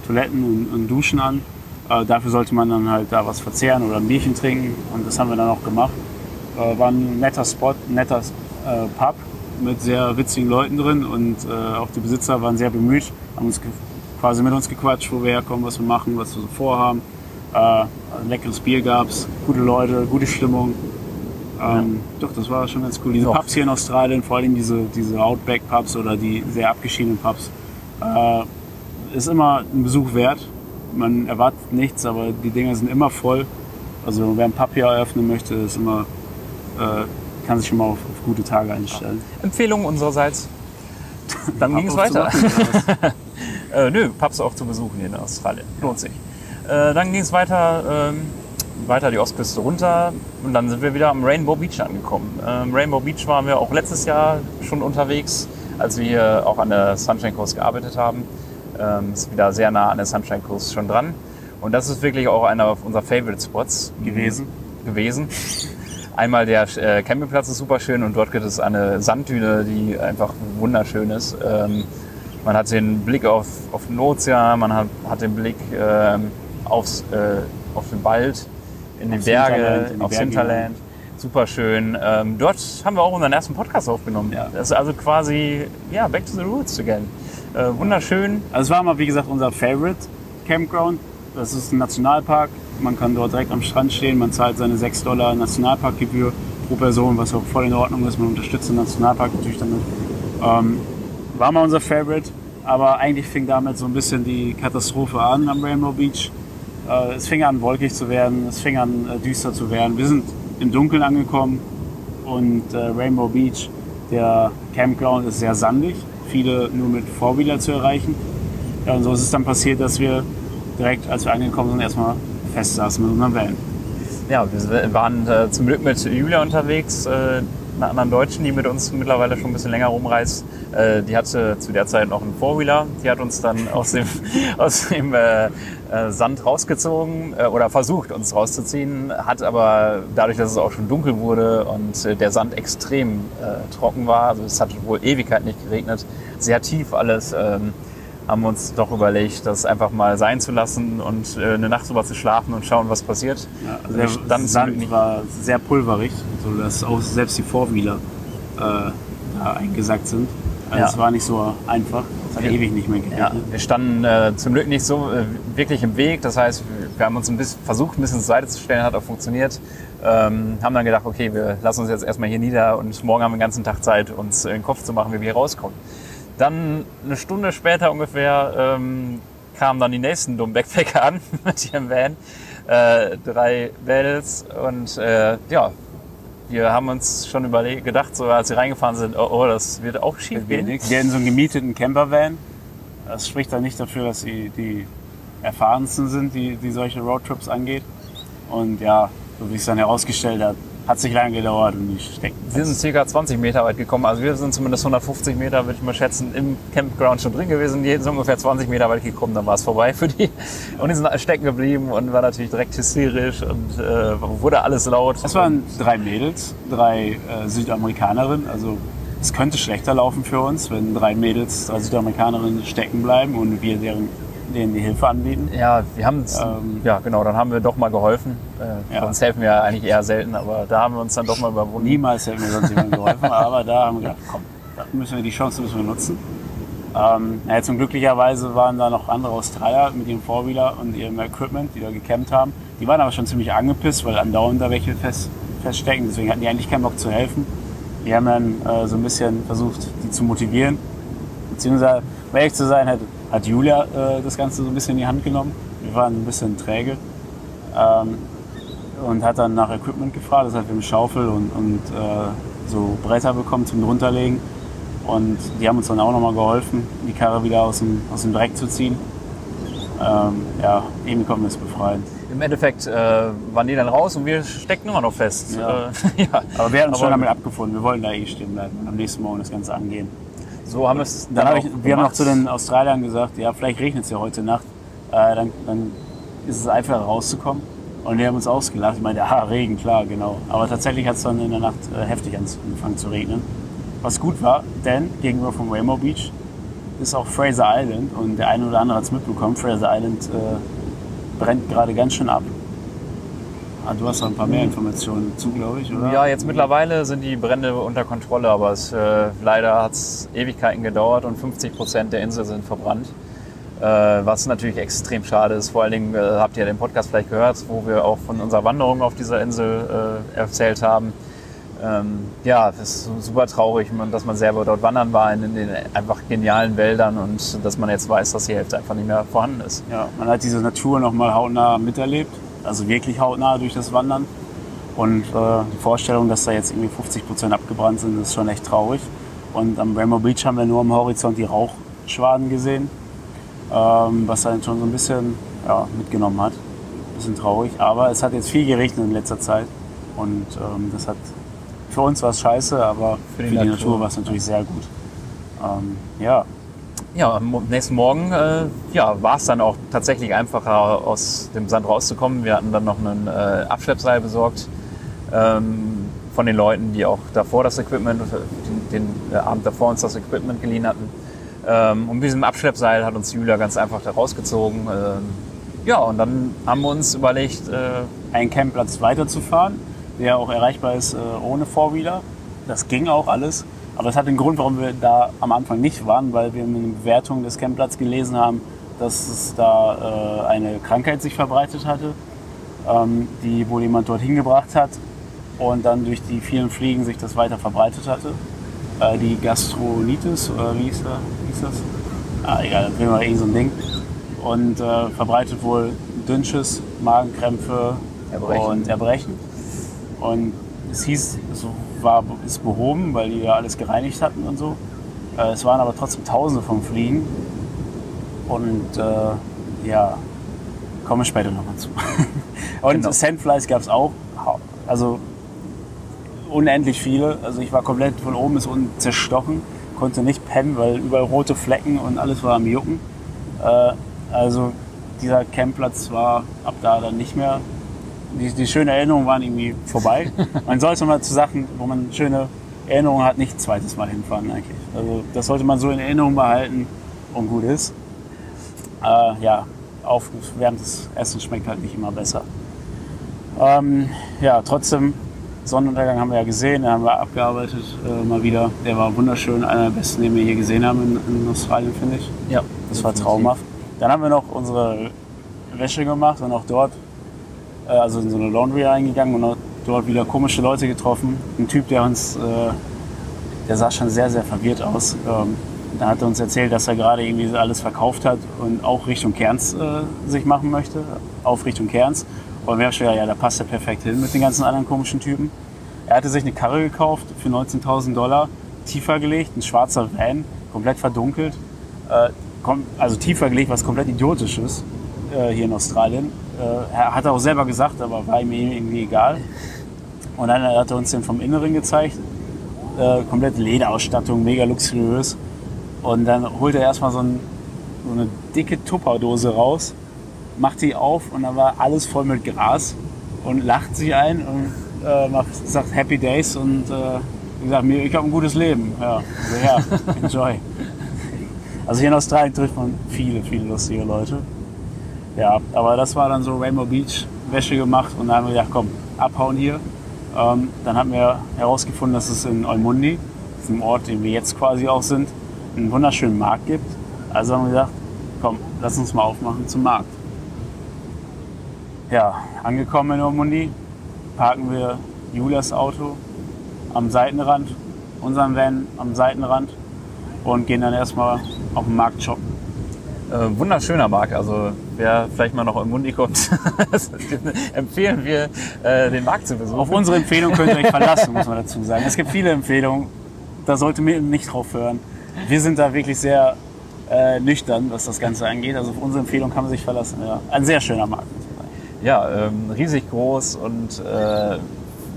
S1: Toiletten und, und Duschen an. Äh, dafür sollte man dann halt da was verzehren oder ein Bierchen trinken und das haben wir dann auch gemacht. Äh, war ein netter Spot, ein netter äh, Pub mit sehr witzigen Leuten drin und äh, auch die Besitzer waren sehr bemüht, haben uns quasi mit uns gequatscht, wo wir herkommen, was wir machen, was wir so vorhaben. Äh, leckeres Bier gab's, gute Leute, gute Stimmung. Ähm, Doch, das war schon ganz cool. Diese
S2: Ja.
S1: Pubs hier in Australien, vor allem diese, diese Outback-Pubs oder die sehr abgeschiedenen Pubs, äh, ist immer ein Besuch wert. Man erwartet nichts, aber die Dinger sind immer voll. Also wer ein Pub hier eröffnen möchte, ist immer, äh, kann sich immer auf, auf gute Tage einstellen.
S2: Empfehlung unsererseits. Dann ging es weiter. Äh, nö, Pubs auch zu besuchen hier in Australien. Lohnt sich. Äh, dann ging es weiter, ähm, weiter die Ostküste runter und dann sind wir wieder am Rainbow Beach angekommen. Ähm, Rainbow Beach waren wir auch letztes Jahr schon unterwegs, als wir hier auch an der Sunshine Coast gearbeitet haben. Ähm, ist wieder sehr nah an der Sunshine Coast schon dran. Und das ist wirklich auch einer unserer Favorite Spots
S1: Gewesen.
S2: gewesen. Einmal der äh, Campingplatz ist super schön und dort gibt es eine Sanddüne, die einfach wunderschön ist. Ähm, man hat den Blick auf, auf den Ozean, man hat, hat den Blick ähm, aufs, äh, auf den Wald, in die
S1: Aufs
S2: Berge,
S1: Hinterland, in die
S2: aufs
S1: Berge
S2: Hinterland. Super schön. Ähm, dort haben wir auch unseren ersten Podcast aufgenommen.
S1: Ja.
S2: Das ist also quasi, ja, back to the roots again. Äh, wunderschön.
S1: Also es war mal, wie gesagt, unser Favorite Campground. Das ist ein Nationalpark. Man kann dort direkt am Strand stehen, man zahlt seine 6 Dollar Nationalparkgebühr pro Person, was auch voll in Ordnung ist. Man unterstützt den Nationalpark natürlich damit. Ähm, war mal unser Favorite, aber eigentlich fing damit so ein bisschen die Katastrophe an am Rainbow Beach. Äh, es fing an wolkig zu werden, es fing an äh, düster zu werden. Wir sind im Dunkeln angekommen und äh, Rainbow Beach, der Campground ist sehr sandig, viele nur mit Vorwheeler zu erreichen. Ja, und so ist es dann passiert, dass wir direkt, als wir angekommen sind, erstmal festsaßen mit unserem Van.
S2: Ja, wir waren äh, zum Glück mit Julia unterwegs, äh, einer anderen Deutschen, die mit uns mittlerweile schon ein bisschen länger rumreist. Äh, die hatte zu der Zeit noch einen Four-Wheeler. Die hat uns dann aus dem, aus dem Sand rausgezogen äh, oder versucht, uns rauszuziehen, hat aber dadurch, dass es auch schon dunkel wurde und äh, der Sand extrem äh, trocken war, also es hat wohl Ewigkeit nicht geregnet, sehr tief alles, ähm, haben wir uns doch überlegt, das einfach mal sein zu lassen und äh, eine Nacht drüber zu schlafen und schauen, was passiert.
S1: Ja, also der
S2: Glück
S1: Sand war sehr pulverig, so dass auch selbst die Vorwheeler äh, da eingesackt sind. Also
S2: Ja.
S1: es war nicht so einfach. Es hat
S2: Ja.
S1: ewig nicht mehr
S2: Ja,
S1: geregnet.
S2: wir standen äh, zum Glück nicht so äh, wirklich im Weg. Das heißt, wir- wir haben uns ein bisschen versucht, ein bisschen zur Seite zu stellen, hat auch funktioniert. Ähm, haben dann gedacht, okay, wir lassen uns jetzt erstmal hier nieder und morgen haben wir den ganzen Tag Zeit, uns in den Kopf zu machen, wie wir hier rauskommen. Dann eine Stunde später ungefähr ähm, kamen dann die nächsten dummen Backpacker an mit ihrem Van. Äh, drei Mädels und äh, ja, wir haben uns schon überlegt, gedacht, so als sie reingefahren sind, oh, oh das wird auch schief
S1: Wir
S2: gehen.
S1: hatten so einen gemieteten Campervan. Das spricht dann nicht dafür, dass sie die erfahrensten sind, die, die solche Roadtrips angeht. Und ja, so wie es dann herausgestellt hat, hat sich lange gedauert und die stecken.
S2: Wir sind circa 20 Meter weit gekommen. Also wir sind zumindest 150 Meter, würde ich mal schätzen, im Campground schon drin gewesen. Die sind ungefähr 20 Meter weit gekommen, dann war es vorbei für die. Und die sind stecken geblieben und war natürlich direkt hysterisch und äh, wurde alles laut.
S1: Es waren drei Mädels, drei äh, Südamerikanerinnen. Also es könnte schlechter laufen für uns, wenn drei Mädels, drei Südamerikanerinnen stecken bleiben und wir deren, denen die Hilfe anbieten.
S2: ja, wir haben
S1: Ähm,
S2: ja genau, dann haben wir doch mal geholfen. Äh,
S1: Ja.
S2: Sonst helfen wir ja eigentlich eher selten, aber da haben wir uns dann doch mal überwunden.
S1: Niemals hätte mir sonst jemand geholfen, aber da haben wir gedacht, komm, da müssen wir die Chance müssen wir nutzen. Ähm, ja, zum glücklicherweise waren da noch andere Australier mit ihrem Four-Wheeler und ihrem Equipment, die da gecampt haben. Die waren aber schon ziemlich angepisst, weil andauernd da welche fest, feststecken. Deswegen hatten die eigentlich keinen Bock zu helfen. Die haben dann äh, so ein bisschen versucht, die zu motivieren. Beziehungsweise, um ehrlich zu sein, hat, hat Julia äh, das Ganze so ein bisschen in die Hand genommen. Wir waren ein bisschen träge. Ähm, und hat dann nach Equipment gefragt. Das heißt, wir haben eine Schaufel und, und äh, so Bretter bekommen zum drunterlegen. Und die haben uns dann auch nochmal geholfen, die Karre wieder aus dem, aus dem Dreck zu ziehen. Ähm, ja, irgendwie konnten wir es befreien.
S2: Im Endeffekt äh, waren die dann raus und wir steckten immer noch fest.
S1: Ja.
S2: Äh, ja.
S1: Aber wir haben uns schon damit abgefunden. Wir wollten da eh stehen bleiben und am nächsten Morgen das Ganze angehen.
S2: So haben wir es
S1: Dann hab ich,
S2: auch
S1: wir haben noch
S2: gemacht.
S1: zu den Australiern gesagt, ja, vielleicht regnet es ja heute Nacht. Äh, dann, dann ist es einfacher rauszukommen. Und die haben uns ausgelacht. Ich meinte, ah, Regen, klar, genau. Aber tatsächlich hat es dann in der Nacht äh, heftig angefangen zu regnen. Was gut war, denn gegenüber vom Rainbow Beach ist auch Fraser Island. Und der eine oder andere hat es mitbekommen. Fraser Island äh, brennt gerade ganz schön ab. Ah, du hast noch ein paar mehr Informationen dazu, glaube ich, oder?
S2: Ja, jetzt mittlerweile sind die Brände unter Kontrolle, aber es, äh, leider hat es Ewigkeiten gedauert und 50 Prozent der Insel sind verbrannt. Äh, was natürlich extrem schade ist. Vor allen Dingen äh, habt ihr den Podcast vielleicht gehört, wo wir auch von unserer Wanderung auf dieser Insel äh, erzählt haben. Ähm, ja, es ist super traurig, dass man selber dort wandern war in den einfach genialen Wäldern und dass man jetzt weiß, dass die Hälfte einfach nicht mehr vorhanden ist.
S1: Ja, man hat diese Natur nochmal hautnah miterlebt, also wirklich hautnah durch das Wandern. Und äh, die Vorstellung, dass da jetzt irgendwie 50 Prozent abgebrannt sind, ist schon echt traurig. Und am Rainbow Beach haben wir nur am Horizont die Rauchschwaden gesehen, ähm, was dann schon so ein bisschen ja, mitgenommen hat. Bisschen traurig, aber es hat jetzt viel geregnet in letzter Zeit. Und ähm, das hat für uns war es scheiße, aber
S2: Für
S1: für
S2: die
S1: die,
S2: Natur.
S1: Natur war es natürlich sehr gut. Ähm, ja,
S2: Ja, am nächsten Morgen äh, ja, war es dann auch tatsächlich einfacher, aus dem Sand rauszukommen. Wir hatten dann noch einen äh, Abschleppseil besorgt ähm, von den Leuten, die auch davor das Equipment, den, den äh, Abend davor uns das Equipment geliehen hatten. Ähm, und mit diesem Abschleppseil hat uns Julia ganz einfach da rausgezogen. Ähm, ja, und dann haben wir uns überlegt, äh,
S1: einen Campplatz weiterzufahren, der auch erreichbar ist äh, ohne Four-Wheeler. Das ging auch alles. Aber es hat den Grund, warum wir da am Anfang nicht waren, weil wir in der Bewertung des Campplatzes gelesen haben, dass es da äh, eine Krankheit sich verbreitet hatte. ähm, die wohl jemand dorthin gebracht hat und dann durch die vielen Fliegen sich das weiter verbreitet hatte. Äh, die Gastronitis, oder wie hieß, da, hieß das? Ah, egal, jeden Fall irgend so ein Ding. Und äh, verbreitet wohl Dünnschiss, Magenkrämpfe
S2: Erbrechen.
S1: und Erbrechen. Und es hieß, es war, ist behoben, weil die ja alles gereinigt hatten und so. Äh, es waren aber trotzdem Tausende von Fliegen. Und äh, ja, komme ich später nochmal zu. und
S2: Genau.
S1: Sandflies gab es auch. Also unendlich viele. Also ich war komplett von oben bis unten zerstochen, konnte nicht pennen, weil überall rote Flecken und alles war am Jucken. Äh, also dieser Campplatz war ab da dann nicht mehr. Die, die schönen Erinnerungen waren irgendwie vorbei. Man sollte mal zu Sachen, wo man schöne Erinnerungen hat, nicht ein zweites Mal hinfahren eigentlich. Also das sollte man so in Erinnerung behalten und gut ist. Äh, ja, aufgewärmtes Essen schmeckt halt nicht immer besser. Ähm, ja, trotzdem, Sonnenuntergang haben wir ja gesehen, den haben wir abgearbeitet äh, mal wieder. Der war wunderschön, einer der besten, den wir hier gesehen haben in, in Australien, finde ich.
S2: Ja,
S1: Das war traumhaft. Dann haben wir noch unsere Wäsche gemacht und auch dort, also in so eine Laundry reingegangen und dort wieder komische Leute getroffen. Ein Typ, der uns, äh, der sah schon sehr, sehr verwirrt aus. Ähm, dann hat er uns erzählt, dass er gerade irgendwie alles verkauft hat und auch Richtung Kerns äh, sich machen möchte, auf Richtung Kerns. Und wir haben schon gedacht, ja, da passt er perfekt hin mit den ganzen anderen komischen Typen. Er hatte sich eine Karre gekauft für 19.000 Dollar, tiefer gelegt, ein schwarzer Van, komplett verdunkelt. Äh, also tiefer gelegt, was komplett idiotisch ist äh, hier in Australien. Äh, er hat auch selber gesagt, aber war ihm irgendwie egal. Und dann hat er uns den vom Inneren gezeigt. Äh, komplette Lederausstattung, mega luxuriös. Und dann holt er erstmal so, ein, so eine dicke Tupperdose raus, macht die auf und dann war alles voll mit Gras und lacht sich ein und äh, macht, sagt Happy Days und äh, gesagt, mir, ich habe ein gutes Leben. Ja, also, ja enjoy. Also hier in Australien trifft man viele, viele lustige Leute. Ja, aber das war dann so Rainbow Beach, Wäsche gemacht und dann haben wir gedacht, komm, abhauen hier. Ähm, dann haben wir herausgefunden, dass es in Olmundi, diesem Ort, den wir jetzt quasi auch sind, einen wunderschönen Markt gibt. Also haben wir gedacht, komm, lass uns mal aufmachen zum Markt. Ja, angekommen in Olmundi, parken wir Julias Auto am Seitenrand, unseren Van am Seitenrand und gehen dann erstmal auf den Markt shoppen.
S2: Äh, wunderschöner Markt. Also wer vielleicht mal noch im Mundi kommt, empfehlen wir, äh, den Markt zu besuchen.
S1: Auf unsere Empfehlung könnt ihr euch verlassen, muss man dazu sagen. Es gibt viele Empfehlungen, da sollte man nicht drauf hören. Wir sind da wirklich sehr äh, nüchtern, was das Ganze angeht. Also auf unsere Empfehlung kann man sich verlassen. Ja. Ein sehr schöner Markt.
S2: Ja, ähm, riesig groß und äh,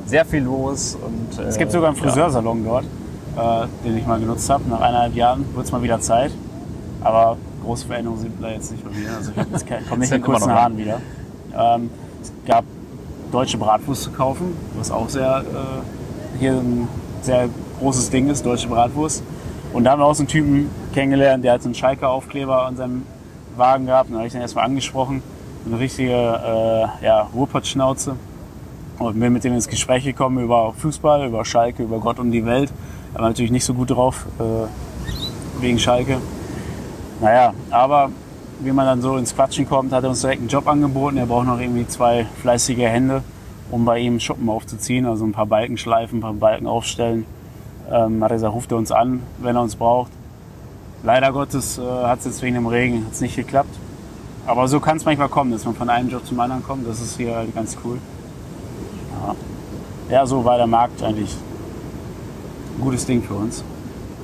S2: sehr viel los. Und, äh,
S1: Es gibt sogar einen
S2: ja.
S1: Friseursalon dort, äh, den ich mal genutzt habe. Nach eineinhalb Jahren wird es mal wieder Zeit. Aber große Veränderungen sind da jetzt nicht bei mir. Also ich komme nicht
S2: immer
S1: kurzen Haaren wieder. Ähm, es gab deutsche Bratwurst zu kaufen, was auch sehr äh, hier ein sehr großes Ding ist, deutsche Bratwurst. Und da haben wir auch so einen Typen kennengelernt, der hat so einen Schalke-Aufkleber an seinem Wagen gehabt. Und da habe ich den erstmal angesprochen. Eine richtige äh, ja, Ruhrpott-Schnauze. Und bin mit dem ins Gespräch gekommen über Fußball, über Schalke, über Gott und die Welt. Er war natürlich nicht so gut drauf, äh, wegen Schalke. Naja, aber wie man dann so ins Quatschen kommt, hat er uns direkt einen Job angeboten. Er braucht noch irgendwie zwei fleißige Hände, um bei ihm Schuppen aufzuziehen. Also ein paar Balken schleifen, ein paar Balken aufstellen. Ähm, hat er gesagt, ruft er uns an, wenn er uns braucht. Leider Gottes äh, hat es jetzt wegen dem Regen hat's nicht geklappt. Aber so kann es manchmal kommen, dass man von einem Job zum anderen kommt. Das ist hier halt ganz cool. Ja, ja so war der Markt eigentlich ein gutes Ding für uns.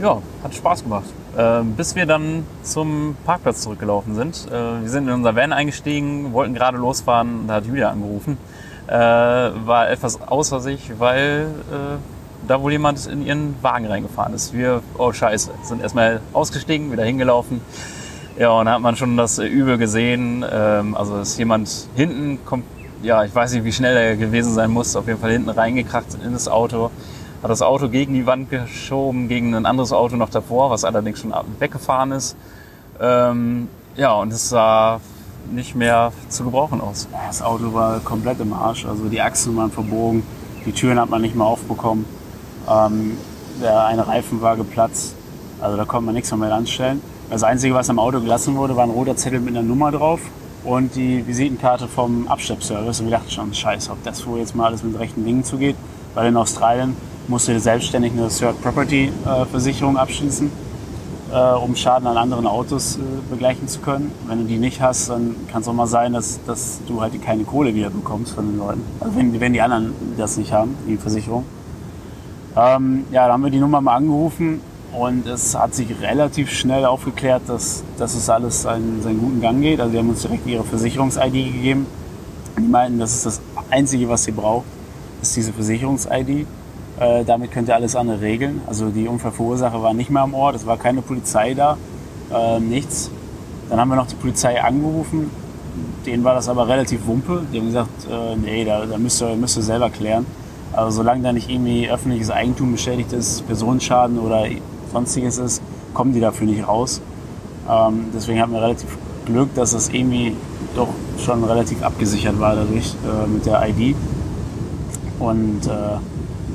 S2: Ja, hat Spaß gemacht. Ähm, bis wir dann zum Parkplatz zurückgelaufen sind. Äh, wir sind in unser Van eingestiegen, wollten gerade losfahren, da hat Julia angerufen. Äh, war etwas außer sich, weil äh, da wohl jemand in ihren Wagen reingefahren ist. Wir, oh scheiße, sind erstmal ausgestiegen, wieder hingelaufen. Ja, und da hat man schon das äh, Übel gesehen. Ähm, also ist jemand hinten kommt, ja, ich weiß nicht, wie schnell er gewesen sein muss, auf jeden Fall hinten reingekracht in das Auto hat das Auto gegen die Wand geschoben, gegen ein anderes Auto noch davor, was allerdings schon weggefahren ist. Ähm, ja, und es sah nicht mehr zu gebrauchen aus.
S1: Das Auto war komplett im Arsch. Also die Achsen waren verbogen, die Türen hat man nicht mehr aufbekommen. Ähm, der eine Reifen war geplatzt. Also da konnte man nichts mehr, anstellen. Das Einzige, was am Auto gelassen wurde, war ein roter Zettel mit einer Nummer drauf und die Visitenkarte vom Abschleppservice. Und wir dachten schon, scheiße, ob das wohl jetzt mal alles mit rechten Dingen zugeht. Weil in Australien musst du selbstständig eine Third Property äh, Versicherung abschließen, äh, um Schaden an anderen Autos äh, begleichen zu können. Wenn du die nicht hast, dann kann es auch mal sein, dass, dass du halt keine Kohle wieder bekommst von den Leuten. Also wenn, wenn die anderen das nicht haben, die Versicherung. Ähm, ja, da haben wir die Nummer mal angerufen und es hat sich relativ schnell aufgeklärt, dass, dass es alles seinen, seinen guten Gang geht. Also die haben uns direkt ihre Versicherungs-ID gegeben. Die meinten, das ist das Einzige, was sie braucht, ist diese Versicherungs-ID. Äh, damit könnt ihr alles andere regeln. Also die Unfallverursacher war nicht mehr am Ort, es war keine Polizei da, äh, nichts. Dann haben wir noch die Polizei angerufen. Denen war das aber relativ wumpe. Die haben gesagt, äh, nee, da, da müsst, ihr, müsst ihr selber klären. Also solange da nicht irgendwie öffentliches Eigentum beschädigt ist, Personenschaden oder sonstiges ist, kommen die dafür nicht raus. Ähm, deswegen hatten wir relativ Glück, dass das irgendwie doch schon relativ abgesichert war dadurch äh, mit der ID. Und äh,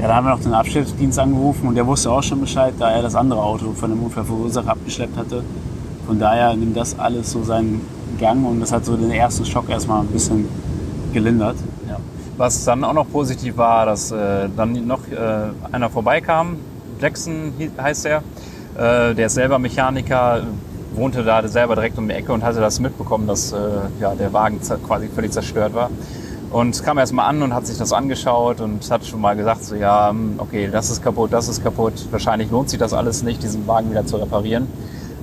S1: ja, da haben wir noch den Abschleppdienst angerufen und der wusste auch schon Bescheid, da er das andere Auto von dem Unfallverursacher abgeschleppt hatte. Von daher nimmt das alles so seinen Gang und das hat so den ersten Schock erstmal ein bisschen gelindert.
S2: Ja. Was dann auch noch positiv war, dass äh, dann noch äh, einer vorbeikam, Jackson heißt er, äh, der ist selber Mechaniker, wohnte da selber direkt um die Ecke und hatte das mitbekommen, dass äh, ja, der Wagen quasi völlig zerstört war. Und kam erst mal an und hat sich das angeschaut und hat schon mal gesagt, so ja, hm, okay, das ist kaputt, das ist kaputt. Wahrscheinlich lohnt sich das alles nicht, diesen Wagen wieder zu reparieren.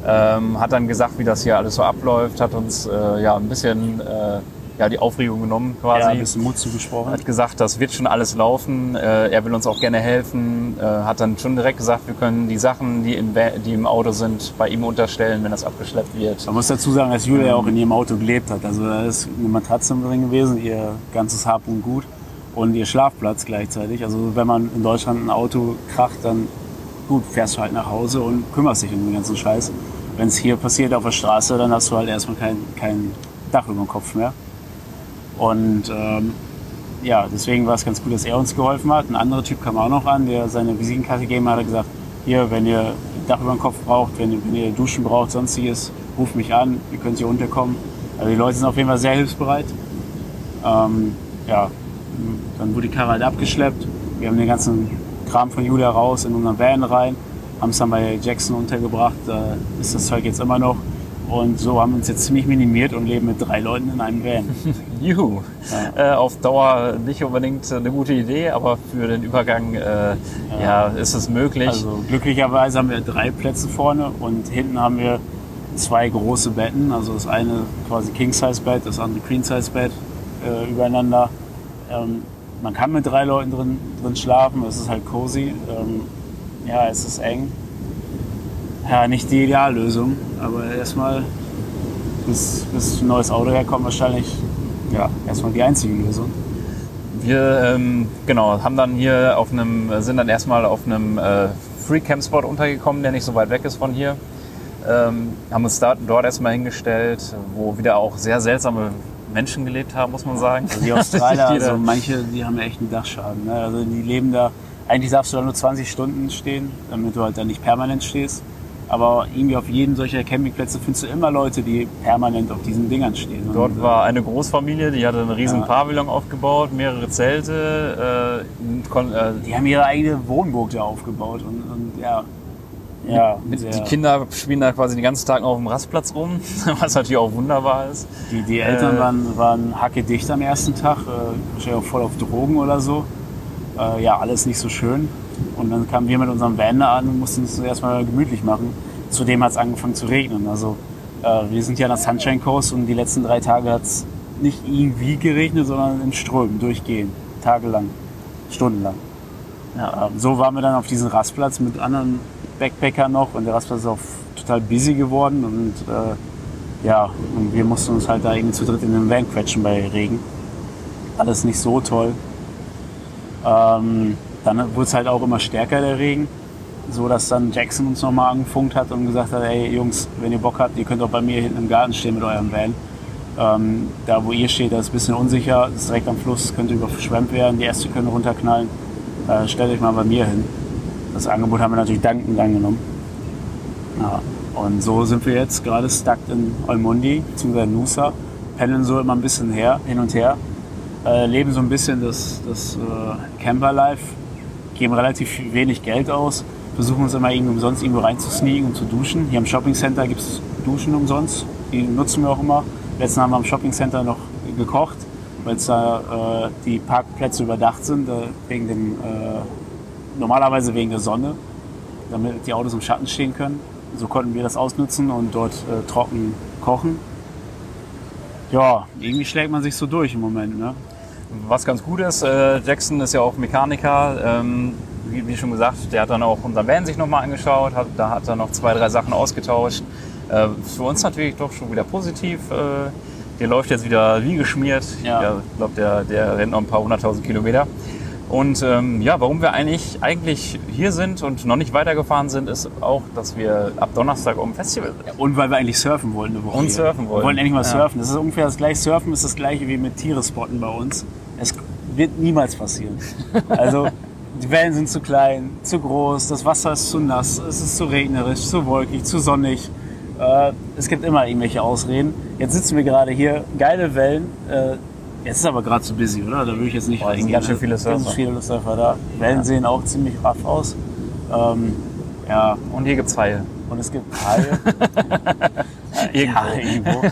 S2: Ähm, hat dann gesagt, wie das hier alles so abläuft, hat uns äh, ja ein bisschen äh, ja, die Aufregung genommen quasi. Ja,
S1: ein bisschen Mut zugesprochen.
S2: Hat gesagt, das wird schon alles laufen. Äh, er will uns auch gerne helfen. Äh, hat dann schon direkt gesagt, wir können die Sachen, die im, die im Auto sind, bei ihm unterstellen, wenn das abgeschleppt wird.
S1: Man muss dazu sagen, dass Julia auch in ihrem Auto gelebt hat. Also da ist eine Matratze drin gewesen, ihr ganzes Hab und Gut und ihr Schlafplatz gleichzeitig. Also wenn man in Deutschland ein Auto kracht, dann gut, fährst du halt nach Hause und kümmerst dich um den ganzen Scheiß. Wenn es hier passiert auf der Straße, dann hast du halt erstmal kein, kein Dach über dem Kopf mehr. Und ähm, ja, deswegen war es ganz gut, dass er uns geholfen hat. Ein anderer Typ kam auch noch an, der seine Visitenkarte gegeben hat, hat gesagt, hier, wenn ihr Dach über dem Kopf braucht, wenn, wenn ihr Duschen braucht, sonstiges, ruft mich an, ihr könnt hier unterkommen. Also die Leute sind auf jeden Fall sehr hilfsbereit. Ähm, ja, dann wurde die Karre halt abgeschleppt. Wir haben den ganzen Kram von Julia raus in unseren Van rein, haben es dann bei Jackson untergebracht. Da ist das Zeug jetzt immer noch. Und so haben wir uns jetzt ziemlich minimiert und leben mit drei Leuten in einem Van.
S2: Juhu. Ja. Äh, auf Dauer nicht unbedingt eine gute Idee, aber für den Übergang äh, ja. ja. ist es möglich.
S1: Also glücklicherweise haben wir drei Plätze vorne und hinten haben wir zwei große Betten. Also das eine quasi King-Size-Bett, das andere Queen-Size-Bett äh, übereinander. Ähm, man kann mit drei Leuten drin, drin schlafen, es ist halt cozy. Ähm, ja, es ist eng, ja, nicht die Ideallösung, aber erstmal, bis, bis ein neues Auto herkommt, wahrscheinlich ja, erstmal die einzige Lösung.
S2: Wir ähm, genau, haben dann hier auf einem, sind dann erstmal auf einem äh, Free Camp Spot untergekommen, der nicht so weit weg ist von hier. Ähm, haben uns da, dort erstmal hingestellt, wo wieder auch sehr seltsame Menschen gelebt haben, muss man sagen.
S1: Also die Australier, also manche, die haben ja echt einen Dachschaden. Ne? Also die leben da, eigentlich darfst du da nur 20 Stunden stehen, damit du halt da nicht permanent stehst. Aber irgendwie auf jedem solcher Campingplätze findest du immer Leute, die permanent auf diesen Dingern stehen.
S2: Dort und, war eine Großfamilie, die hatte einen riesen ja. Pavillon aufgebaut, mehrere Zelte.
S1: Äh, äh, die haben ihre eigene Wohnburg da aufgebaut und, und ja.
S2: Ja, die Kinder spielen da quasi den ganzen Tag noch auf dem Rastplatz rum, was natürlich auch wunderbar ist.
S1: Die, die Eltern äh, waren, waren hacke dicht am ersten Tag, äh, wahrscheinlich auch voll auf Drogen oder so. Äh, ja, alles nicht so schön. Und dann kamen wir mit unserem Van an und mussten es erstmal gemütlich machen. Zudem hat es angefangen zu regnen. Also äh, wir sind ja an der Sunshine Coast und die letzten drei Tage hat es nicht irgendwie geregnet, sondern in Strömen, durchgehend, tagelang, stundenlang. Ja, äh, so waren wir dann auf diesem Rastplatz mit anderen Backpackern noch und der Rastplatz ist auch total busy geworden und äh, ja, und wir mussten uns halt da irgendwie zu dritt in den Van quetschen bei Regen. Alles nicht so toll. Ähm, dann wurde es halt auch immer stärker, der Regen. So dass dann Jackson uns nochmal angefunkt hat und gesagt hat, ey Jungs, wenn ihr Bock habt, ihr könnt auch bei mir hinten im Garten stehen mit eurem Van. Ähm, da wo ihr steht, das ist ein bisschen unsicher, das ist direkt am Fluss, könnte überschwemmt werden, die Äste können runterknallen. Äh, stellt euch mal bei mir hin. Das Angebot haben wir natürlich dankend angenommen. Ja. Und so sind wir jetzt gerade stuck in Olmundi, beziehungsweise Nusa, pendeln so immer ein bisschen her, hin und her, äh, leben so ein bisschen das, das äh, Camper-Life, geben relativ wenig Geld aus, versuchen uns immer irgendwie umsonst irgendwo reinzusneaken und zu duschen. Hier im Shopping Center gibt es Duschen umsonst, die nutzen wir auch immer. Letzten haben wir am Shopping Center noch gekocht, weil da äh, die Parkplätze überdacht sind, äh, wegen dem, äh, normalerweise wegen der Sonne, damit die Autos im Schatten stehen können. So konnten wir das ausnutzen und dort äh, trocken kochen. Ja, irgendwie schlägt man sich so durch im Moment. Ne?
S2: Was ganz gut ist, äh, Jackson ist ja auch Mechaniker. Ähm, wie, wie schon gesagt, der hat dann auch unser Van sich nochmal angeschaut, hat, da hat er noch zwei, drei Sachen ausgetauscht. Äh, für uns natürlich doch schon wieder positiv. Äh, der läuft jetzt wieder wie geschmiert.
S1: Ja.
S2: Ja, ich glaube, der, der rennt noch ein paar hunderttausend Kilometer. Und ähm, ja, warum wir eigentlich, eigentlich hier sind und noch nicht weitergefahren sind, ist auch, dass wir ab Donnerstag auf dem Festival sind.
S1: Und weil wir eigentlich surfen wollen eine Woche.
S2: Und
S1: hier.
S2: surfen wollen.
S1: Wir wollen endlich mal
S2: Ja.
S1: surfen. Das ist ungefähr das gleiche. Surfen ist das gleiche wie mit Tiere spotten bei uns. Es wird niemals passieren. Also die Wellen sind zu klein, zu groß, das Wasser ist zu nass, es ist zu regnerisch, zu wolkig, zu sonnig. Äh, es gibt immer irgendwelche Ausreden. Jetzt sitzen wir gerade hier, geile Wellen. Äh, jetzt ist aber gerade zu busy, oder? Da würde ich jetzt nicht
S2: Boah,
S1: reingehen.
S2: ganz schön viele
S1: Ganz
S2: Surfer.
S1: viele Surfer da. Wellen sehen auch ziemlich raff aus. Ähm, ja,
S2: Und hier gibt's Haie.
S1: und es gibt Haie.
S2: Irgendwo.
S1: Ja, irgendwo.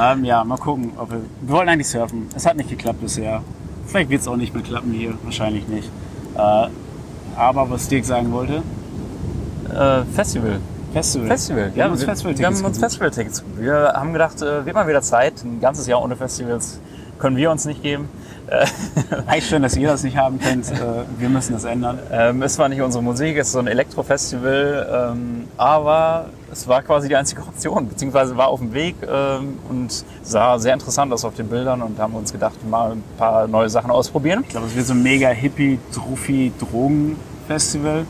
S1: ähm, ja, mal gucken. Ob wir, wir wollten eigentlich surfen. Es hat nicht geklappt bisher. Vielleicht wird es auch nicht mehr klappen hier. Wahrscheinlich nicht. Äh, aber was Dirk sagen wollte,
S2: Äh, Festival.
S1: Festival.
S2: Festival.
S1: Wir haben uns Festivaltickets
S2: wir haben uns. Festivaltickets. Wir haben gedacht, äh, wird mal wieder Zeit. Ein ganzes Jahr ohne Festivals können wir uns nicht geben.
S1: Eigentlich schön, dass ihr das nicht haben könnt. Äh, wir müssen das ändern.
S2: Ähm, es war nicht unsere Musik, es ist so ein Elektrofestival, ähm, aber es war quasi die einzige Option, beziehungsweise war auf dem Weg ähm, und sah sehr interessant aus auf den Bildern und haben uns gedacht, mal ein paar neue Sachen ausprobieren.
S1: Ich glaube, es wird so ein mega hippie, druffi Drogen-Festival,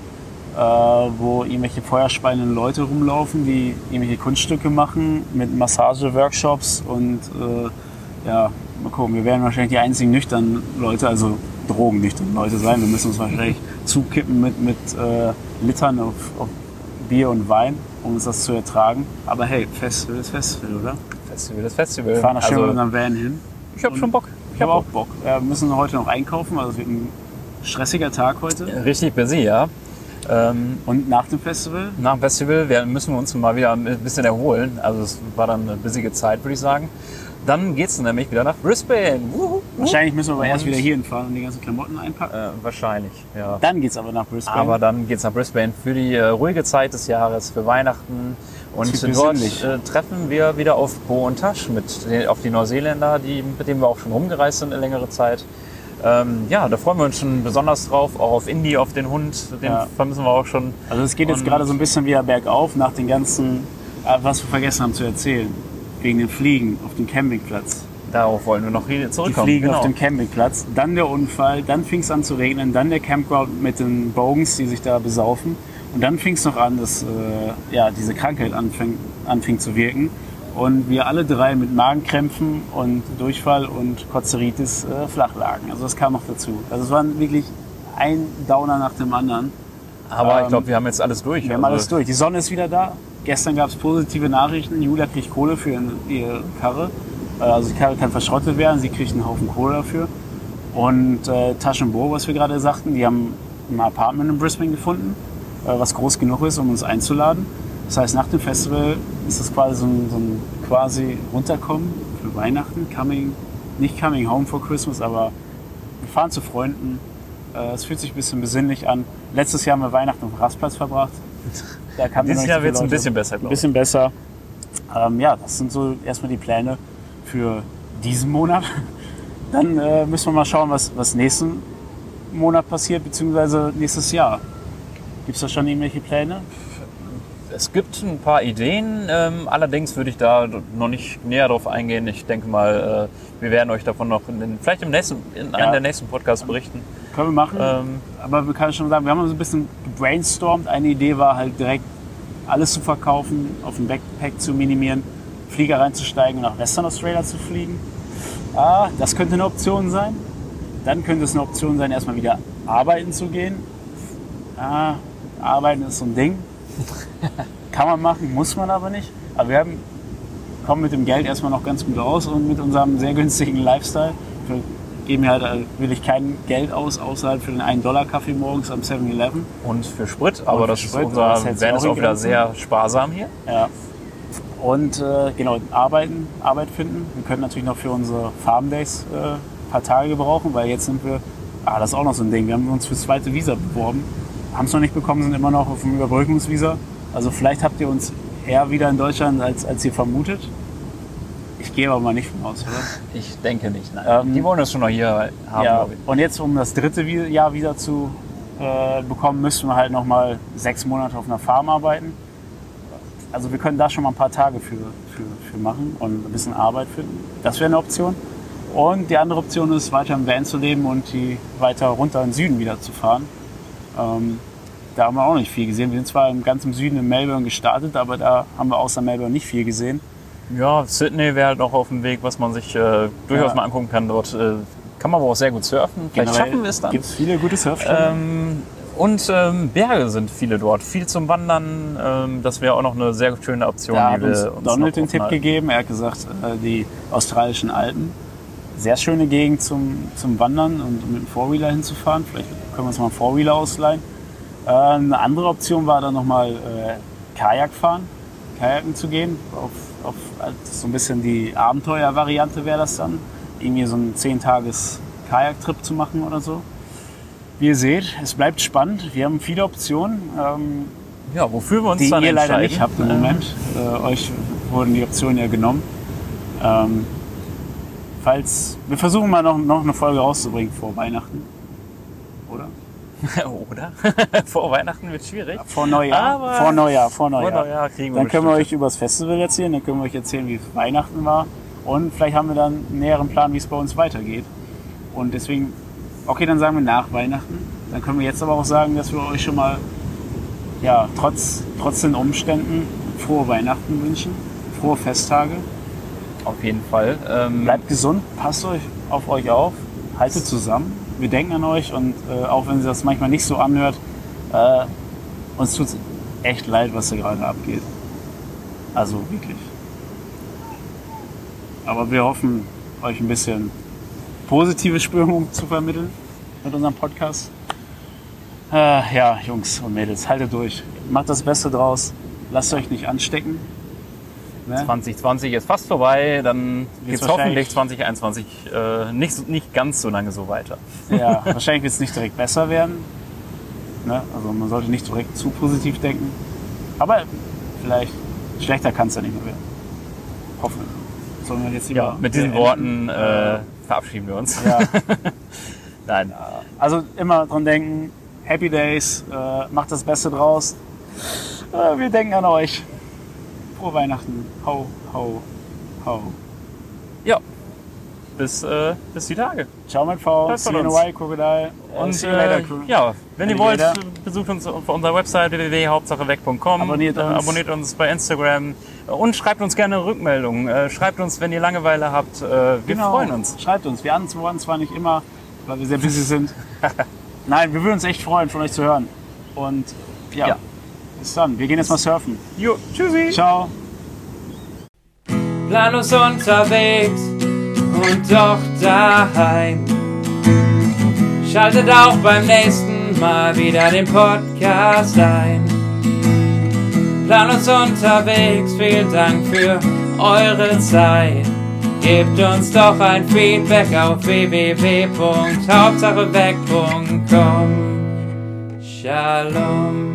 S1: äh, wo irgendwelche feuerspeienden Leute rumlaufen, die irgendwelche Kunststücke machen mit Massage-Workshops und äh, ja, mal gucken, wir werden wahrscheinlich die einzigen nüchternen Leute, also drogennüchternen Leute sein. Wir müssen uns wahrscheinlich zukippen mit, mit äh, Litern auf, auf Bier und Wein, um uns das zu ertragen. Aber hey, Festival ist Festival, oder?
S2: Festival ist Festival.
S1: Wir fahren da schön mit
S2: also,
S1: unserem Van hin.
S2: ich habe schon Bock.
S1: Ich habe auch Bock. Ja, wir müssen heute noch einkaufen, also es wird ein stressiger Tag heute.
S2: Richtig busy, ja. Ähm,
S1: Und nach dem Festival?
S2: nach dem Festival müssen wir uns mal wieder ein bisschen erholen. Also es war dann eine busige Zeit, würde ich sagen. Dann geht's nämlich wieder nach Brisbane. Wuhu.
S1: Wahrscheinlich müssen wir aber erst wieder hier hinfahren und die ganzen Klamotten einpacken.
S2: Äh, wahrscheinlich, ja.
S1: Dann geht's aber nach Brisbane.
S2: Aber dann geht's nach Brisbane für die äh, ruhige Zeit des Jahres, für Weihnachten. Und dort äh, treffen wir wieder auf Bo und Tasch mit den, auf die Neuseeländer, die, mit denen wir auch schon rumgereist sind eine längere Zeit. Ähm, ja, da freuen wir uns schon besonders drauf, auch auf Indy, auf den Hund, den
S1: Ja.
S2: vermissen wir auch schon.
S1: also es geht jetzt
S2: Und-
S1: gerade so ein bisschen wieder bergauf nach den ganzen, äh, was wir vergessen haben zu erzählen. Wegen den Fliegen auf dem Campingplatz.
S2: Darauf wollen wir noch hier
S1: Die
S2: zurückkommen.
S1: Fliegen
S2: genau.
S1: auf dem Campingplatz, dann der Unfall, dann fing es an zu regnen, dann der Campground mit den Bogans, die sich da besaufen. Und dann fing es noch an, dass äh, ja, diese Krankheit anfing, anfing zu wirken. Und wir alle drei mit Magenkrämpfen und Durchfall und Kotzeritis äh, flach lagen. Also das kam noch dazu. Also es waren wirklich ein Downer nach dem anderen.
S2: Aber ich
S1: ähm,
S2: glaube, wir haben jetzt alles durch.
S1: Wir haben
S2: Also,
S1: alles durch. Die Sonne ist wieder da. Gestern gab es positive Nachrichten. Julia kriegt Kohle für ihre Karre. Äh, Also die Karre kann verschrottet werden. Sie kriegt einen Haufen Kohle dafür. Und äh, Taschenbo, was wir gerade sagten, die haben ein Apartment in Brisbane gefunden, äh, was groß genug ist, um uns einzuladen. Das heißt, nach dem Festival ist das quasi so ein, so ein quasi runterkommen für Weihnachten. Coming, nicht coming home for Christmas, aber wir fahren zu Freunden. Äh, Es fühlt sich ein bisschen besinnlich an. Letztes Jahr haben wir Weihnachten auf dem Rastplatz verbracht. Da kamen
S2: Dieses Jahr wird es ein bisschen besser,
S1: Ein
S2: glaube ich.
S1: bisschen besser. Ähm, ja, das sind so erstmal die Pläne für diesen Monat. Dann äh, müssen wir mal schauen, was, was nächsten Monat passiert, beziehungsweise nächstes Jahr. Gibt es da schon irgendwelche Pläne?
S2: Es gibt ein paar Ideen, ähm, allerdings würde ich da noch nicht näher drauf eingehen. Ich denke mal, äh, wir werden euch davon noch in vielleicht im nächsten, in einem der nächsten Podcasts berichten.
S1: Können wir machen.
S2: Ähm,
S1: Aber wir können schon sagen, wir haben so ein bisschen gebrainstormt. Eine Idee war halt direkt alles zu verkaufen, auf dem Backpack zu minimieren, Flieger reinzusteigen und nach Western Australia zu fliegen. Ah, das könnte eine Option sein. Dann könnte es eine Option sein, erstmal wieder arbeiten zu gehen. Ah, arbeiten ist so ein Ding. Kann man machen, muss man aber nicht. Aber wir haben kommen mit dem Geld erstmal noch ganz gut aus und mit unserem sehr günstigen Lifestyle. Wir geben ja halt äh, wirklich kein Geld aus, außerhalb für den 1-Dollar-Kaffee morgens am 7-Eleven.
S2: Und für Sprit, aber
S1: für
S2: das
S1: Sprit,
S2: ist unser
S1: das
S2: Van
S1: auch
S2: ist auch wieder sehr sparsam hier.
S1: Ja. Und äh, genau, arbeiten, Arbeit finden. Wir können natürlich noch für unsere Farm Days äh, ein paar Tage gebrauchen, weil jetzt sind wir, ah, das ist auch noch so ein Ding, wir haben uns fürs zweite Visa beworben, haben es noch nicht bekommen, sind immer noch auf dem Überbrückungsvisa. Also vielleicht habt ihr uns eher wieder in Deutschland, als, als ihr vermutet. Ich gehe aber mal nicht von aus, oder?
S2: Ich denke nicht, nein.
S1: Ähm,
S2: die wollen das schon noch hier haben,
S1: ja,
S2: glaube ich.
S1: und jetzt, um das dritte Jahr wieder zu äh, bekommen, müssten wir halt nochmal sechs Monate auf einer Farm arbeiten. Also wir können da schon mal ein paar Tage für, für, für machen und ein bisschen Arbeit finden. Das wäre eine Option. Und die andere Option ist, weiter im Van zu leben und die weiter runter in den Süden wieder zu fahren. Ähm, da haben wir auch nicht viel gesehen. Wir sind zwar im ganzen Süden in Melbourne gestartet, aber da haben wir außer Melbourne nicht viel gesehen.
S2: Ja, Sydney wäre halt noch auf dem Weg, was man sich äh, durchaus
S1: Ja.
S2: mal angucken kann. Dort äh, kann man aber auch sehr gut surfen. Vielleicht schaffen wir es dann.
S1: Gibt es viele gute Surfstellen.
S2: Ähm, und ähm, Berge sind viele dort. Viel zum Wandern. Ähm, das wäre auch noch eine sehr schöne Option,
S1: Da hat uns
S2: uns
S1: Donald den Tipp gegeben. Er hat gesagt, äh, die australischen Alpen. Sehr schöne Gegend zum, zum Wandern und mit dem Fourwheeler hinzufahren. Vielleicht können wir uns mal einen Fourwheeler ausleihen. Äh, eine andere Option war dann nochmal äh, Kajak fahren, Kajaken zu gehen. Auf, auf also so ein bisschen die Abenteuervariante wäre das dann. Irgendwie so einen 10-Tages-Kajaktrip zu machen oder so. Wie ihr seht, es bleibt spannend. Wir haben viele Optionen. Ähm,
S2: Ja, wofür wir uns
S1: die
S2: dann
S1: ihr leider
S2: entscheiden.
S1: nicht habt im Moment. Äh, euch wurden die Optionen ja genommen. Ähm, falls wir versuchen mal noch, noch eine Folge rauszubringen vor Weihnachten, oder?
S2: Vor Weihnachten wird schwierig.
S1: Vor Neujahr.
S2: Aber-
S1: vor Neujahr, vor
S2: Vor
S1: Neujahr.
S2: Neujahr kriegen wir
S1: Dann können wir euch über das Festival erzählen, dann können wir euch erzählen, wie es Weihnachten war und vielleicht haben wir dann einen näheren Plan, wie es bei uns weitergeht. Und deswegen, okay, dann sagen wir nach Weihnachten. Dann können wir jetzt aber auch sagen, dass wir euch schon mal, ja, trotz, trotz den Umständen frohe Weihnachten wünschen, frohe Festtage.
S2: Auf jeden Fall. Ähm,
S1: Bleibt gesund, passt euch auf euch auf, haltet zusammen. Wir denken an euch und äh, auch wenn sich das manchmal nicht so anhört, äh, uns tut echt leid, was da gerade abgeht. Also wirklich. Aber wir hoffen, euch ein bisschen positive Stimmung zu vermitteln mit unserem Podcast. Äh, ja, Jungs und Mädels, haltet durch. Macht das Beste draus. Lasst euch nicht anstecken. Ne?
S2: 2020 ist fast vorbei, dann geht es hoffentlich 2021 äh, nicht, nicht ganz so lange so weiter.
S1: Ja, wahrscheinlich wird es nicht direkt besser werden. Ne? Also man sollte nicht direkt zu positiv denken. Aber vielleicht schlechter kann es ja nicht mehr werden. Hoffen. Sollen wir jetzt
S2: Ja, mit diesen? Worten äh, verabschieden wir uns.
S1: Ja,
S2: Nein.
S1: also immer dran denken. Happy Days, äh, macht das Beste draus. Äh, wir denken an euch. Frohe Weihnachten. Ho, ho, ho.
S2: Ja. Bis, äh, bis die Tage.
S1: Ciao mit V. See you in while, Crocodile.
S2: Und
S1: see you later,
S2: äh,
S1: Crew.
S2: ja, wenn ihr wollt, besucht uns auf unserer Website www.hauptsacheweg.com.
S1: Abonniert
S2: äh,
S1: uns.
S2: abonniert uns bei Instagram und schreibt uns gerne Rückmeldungen. Äh, schreibt uns, wenn ihr Langeweile habt. Wir
S1: Genau.
S2: freuen uns.
S1: Schreibt uns. Wir antworten zwar nicht immer, weil wir sehr busy sind. Nein, wir würden uns echt freuen, von euch zu hören. Und ja,
S2: Ja.
S1: Bis dann. Wir gehen jetzt mal surfen.
S2: Jo, tschüssi.
S1: Ciao.
S3: planlos unterwegs und doch daheim. Schaltet auch beim nächsten Mal wieder den Podcast ein. Planlos unterwegs, vielen Dank für eure Zeit. Gebt uns doch ein Feedback auf www.hauptsacheweg.com. Shalom.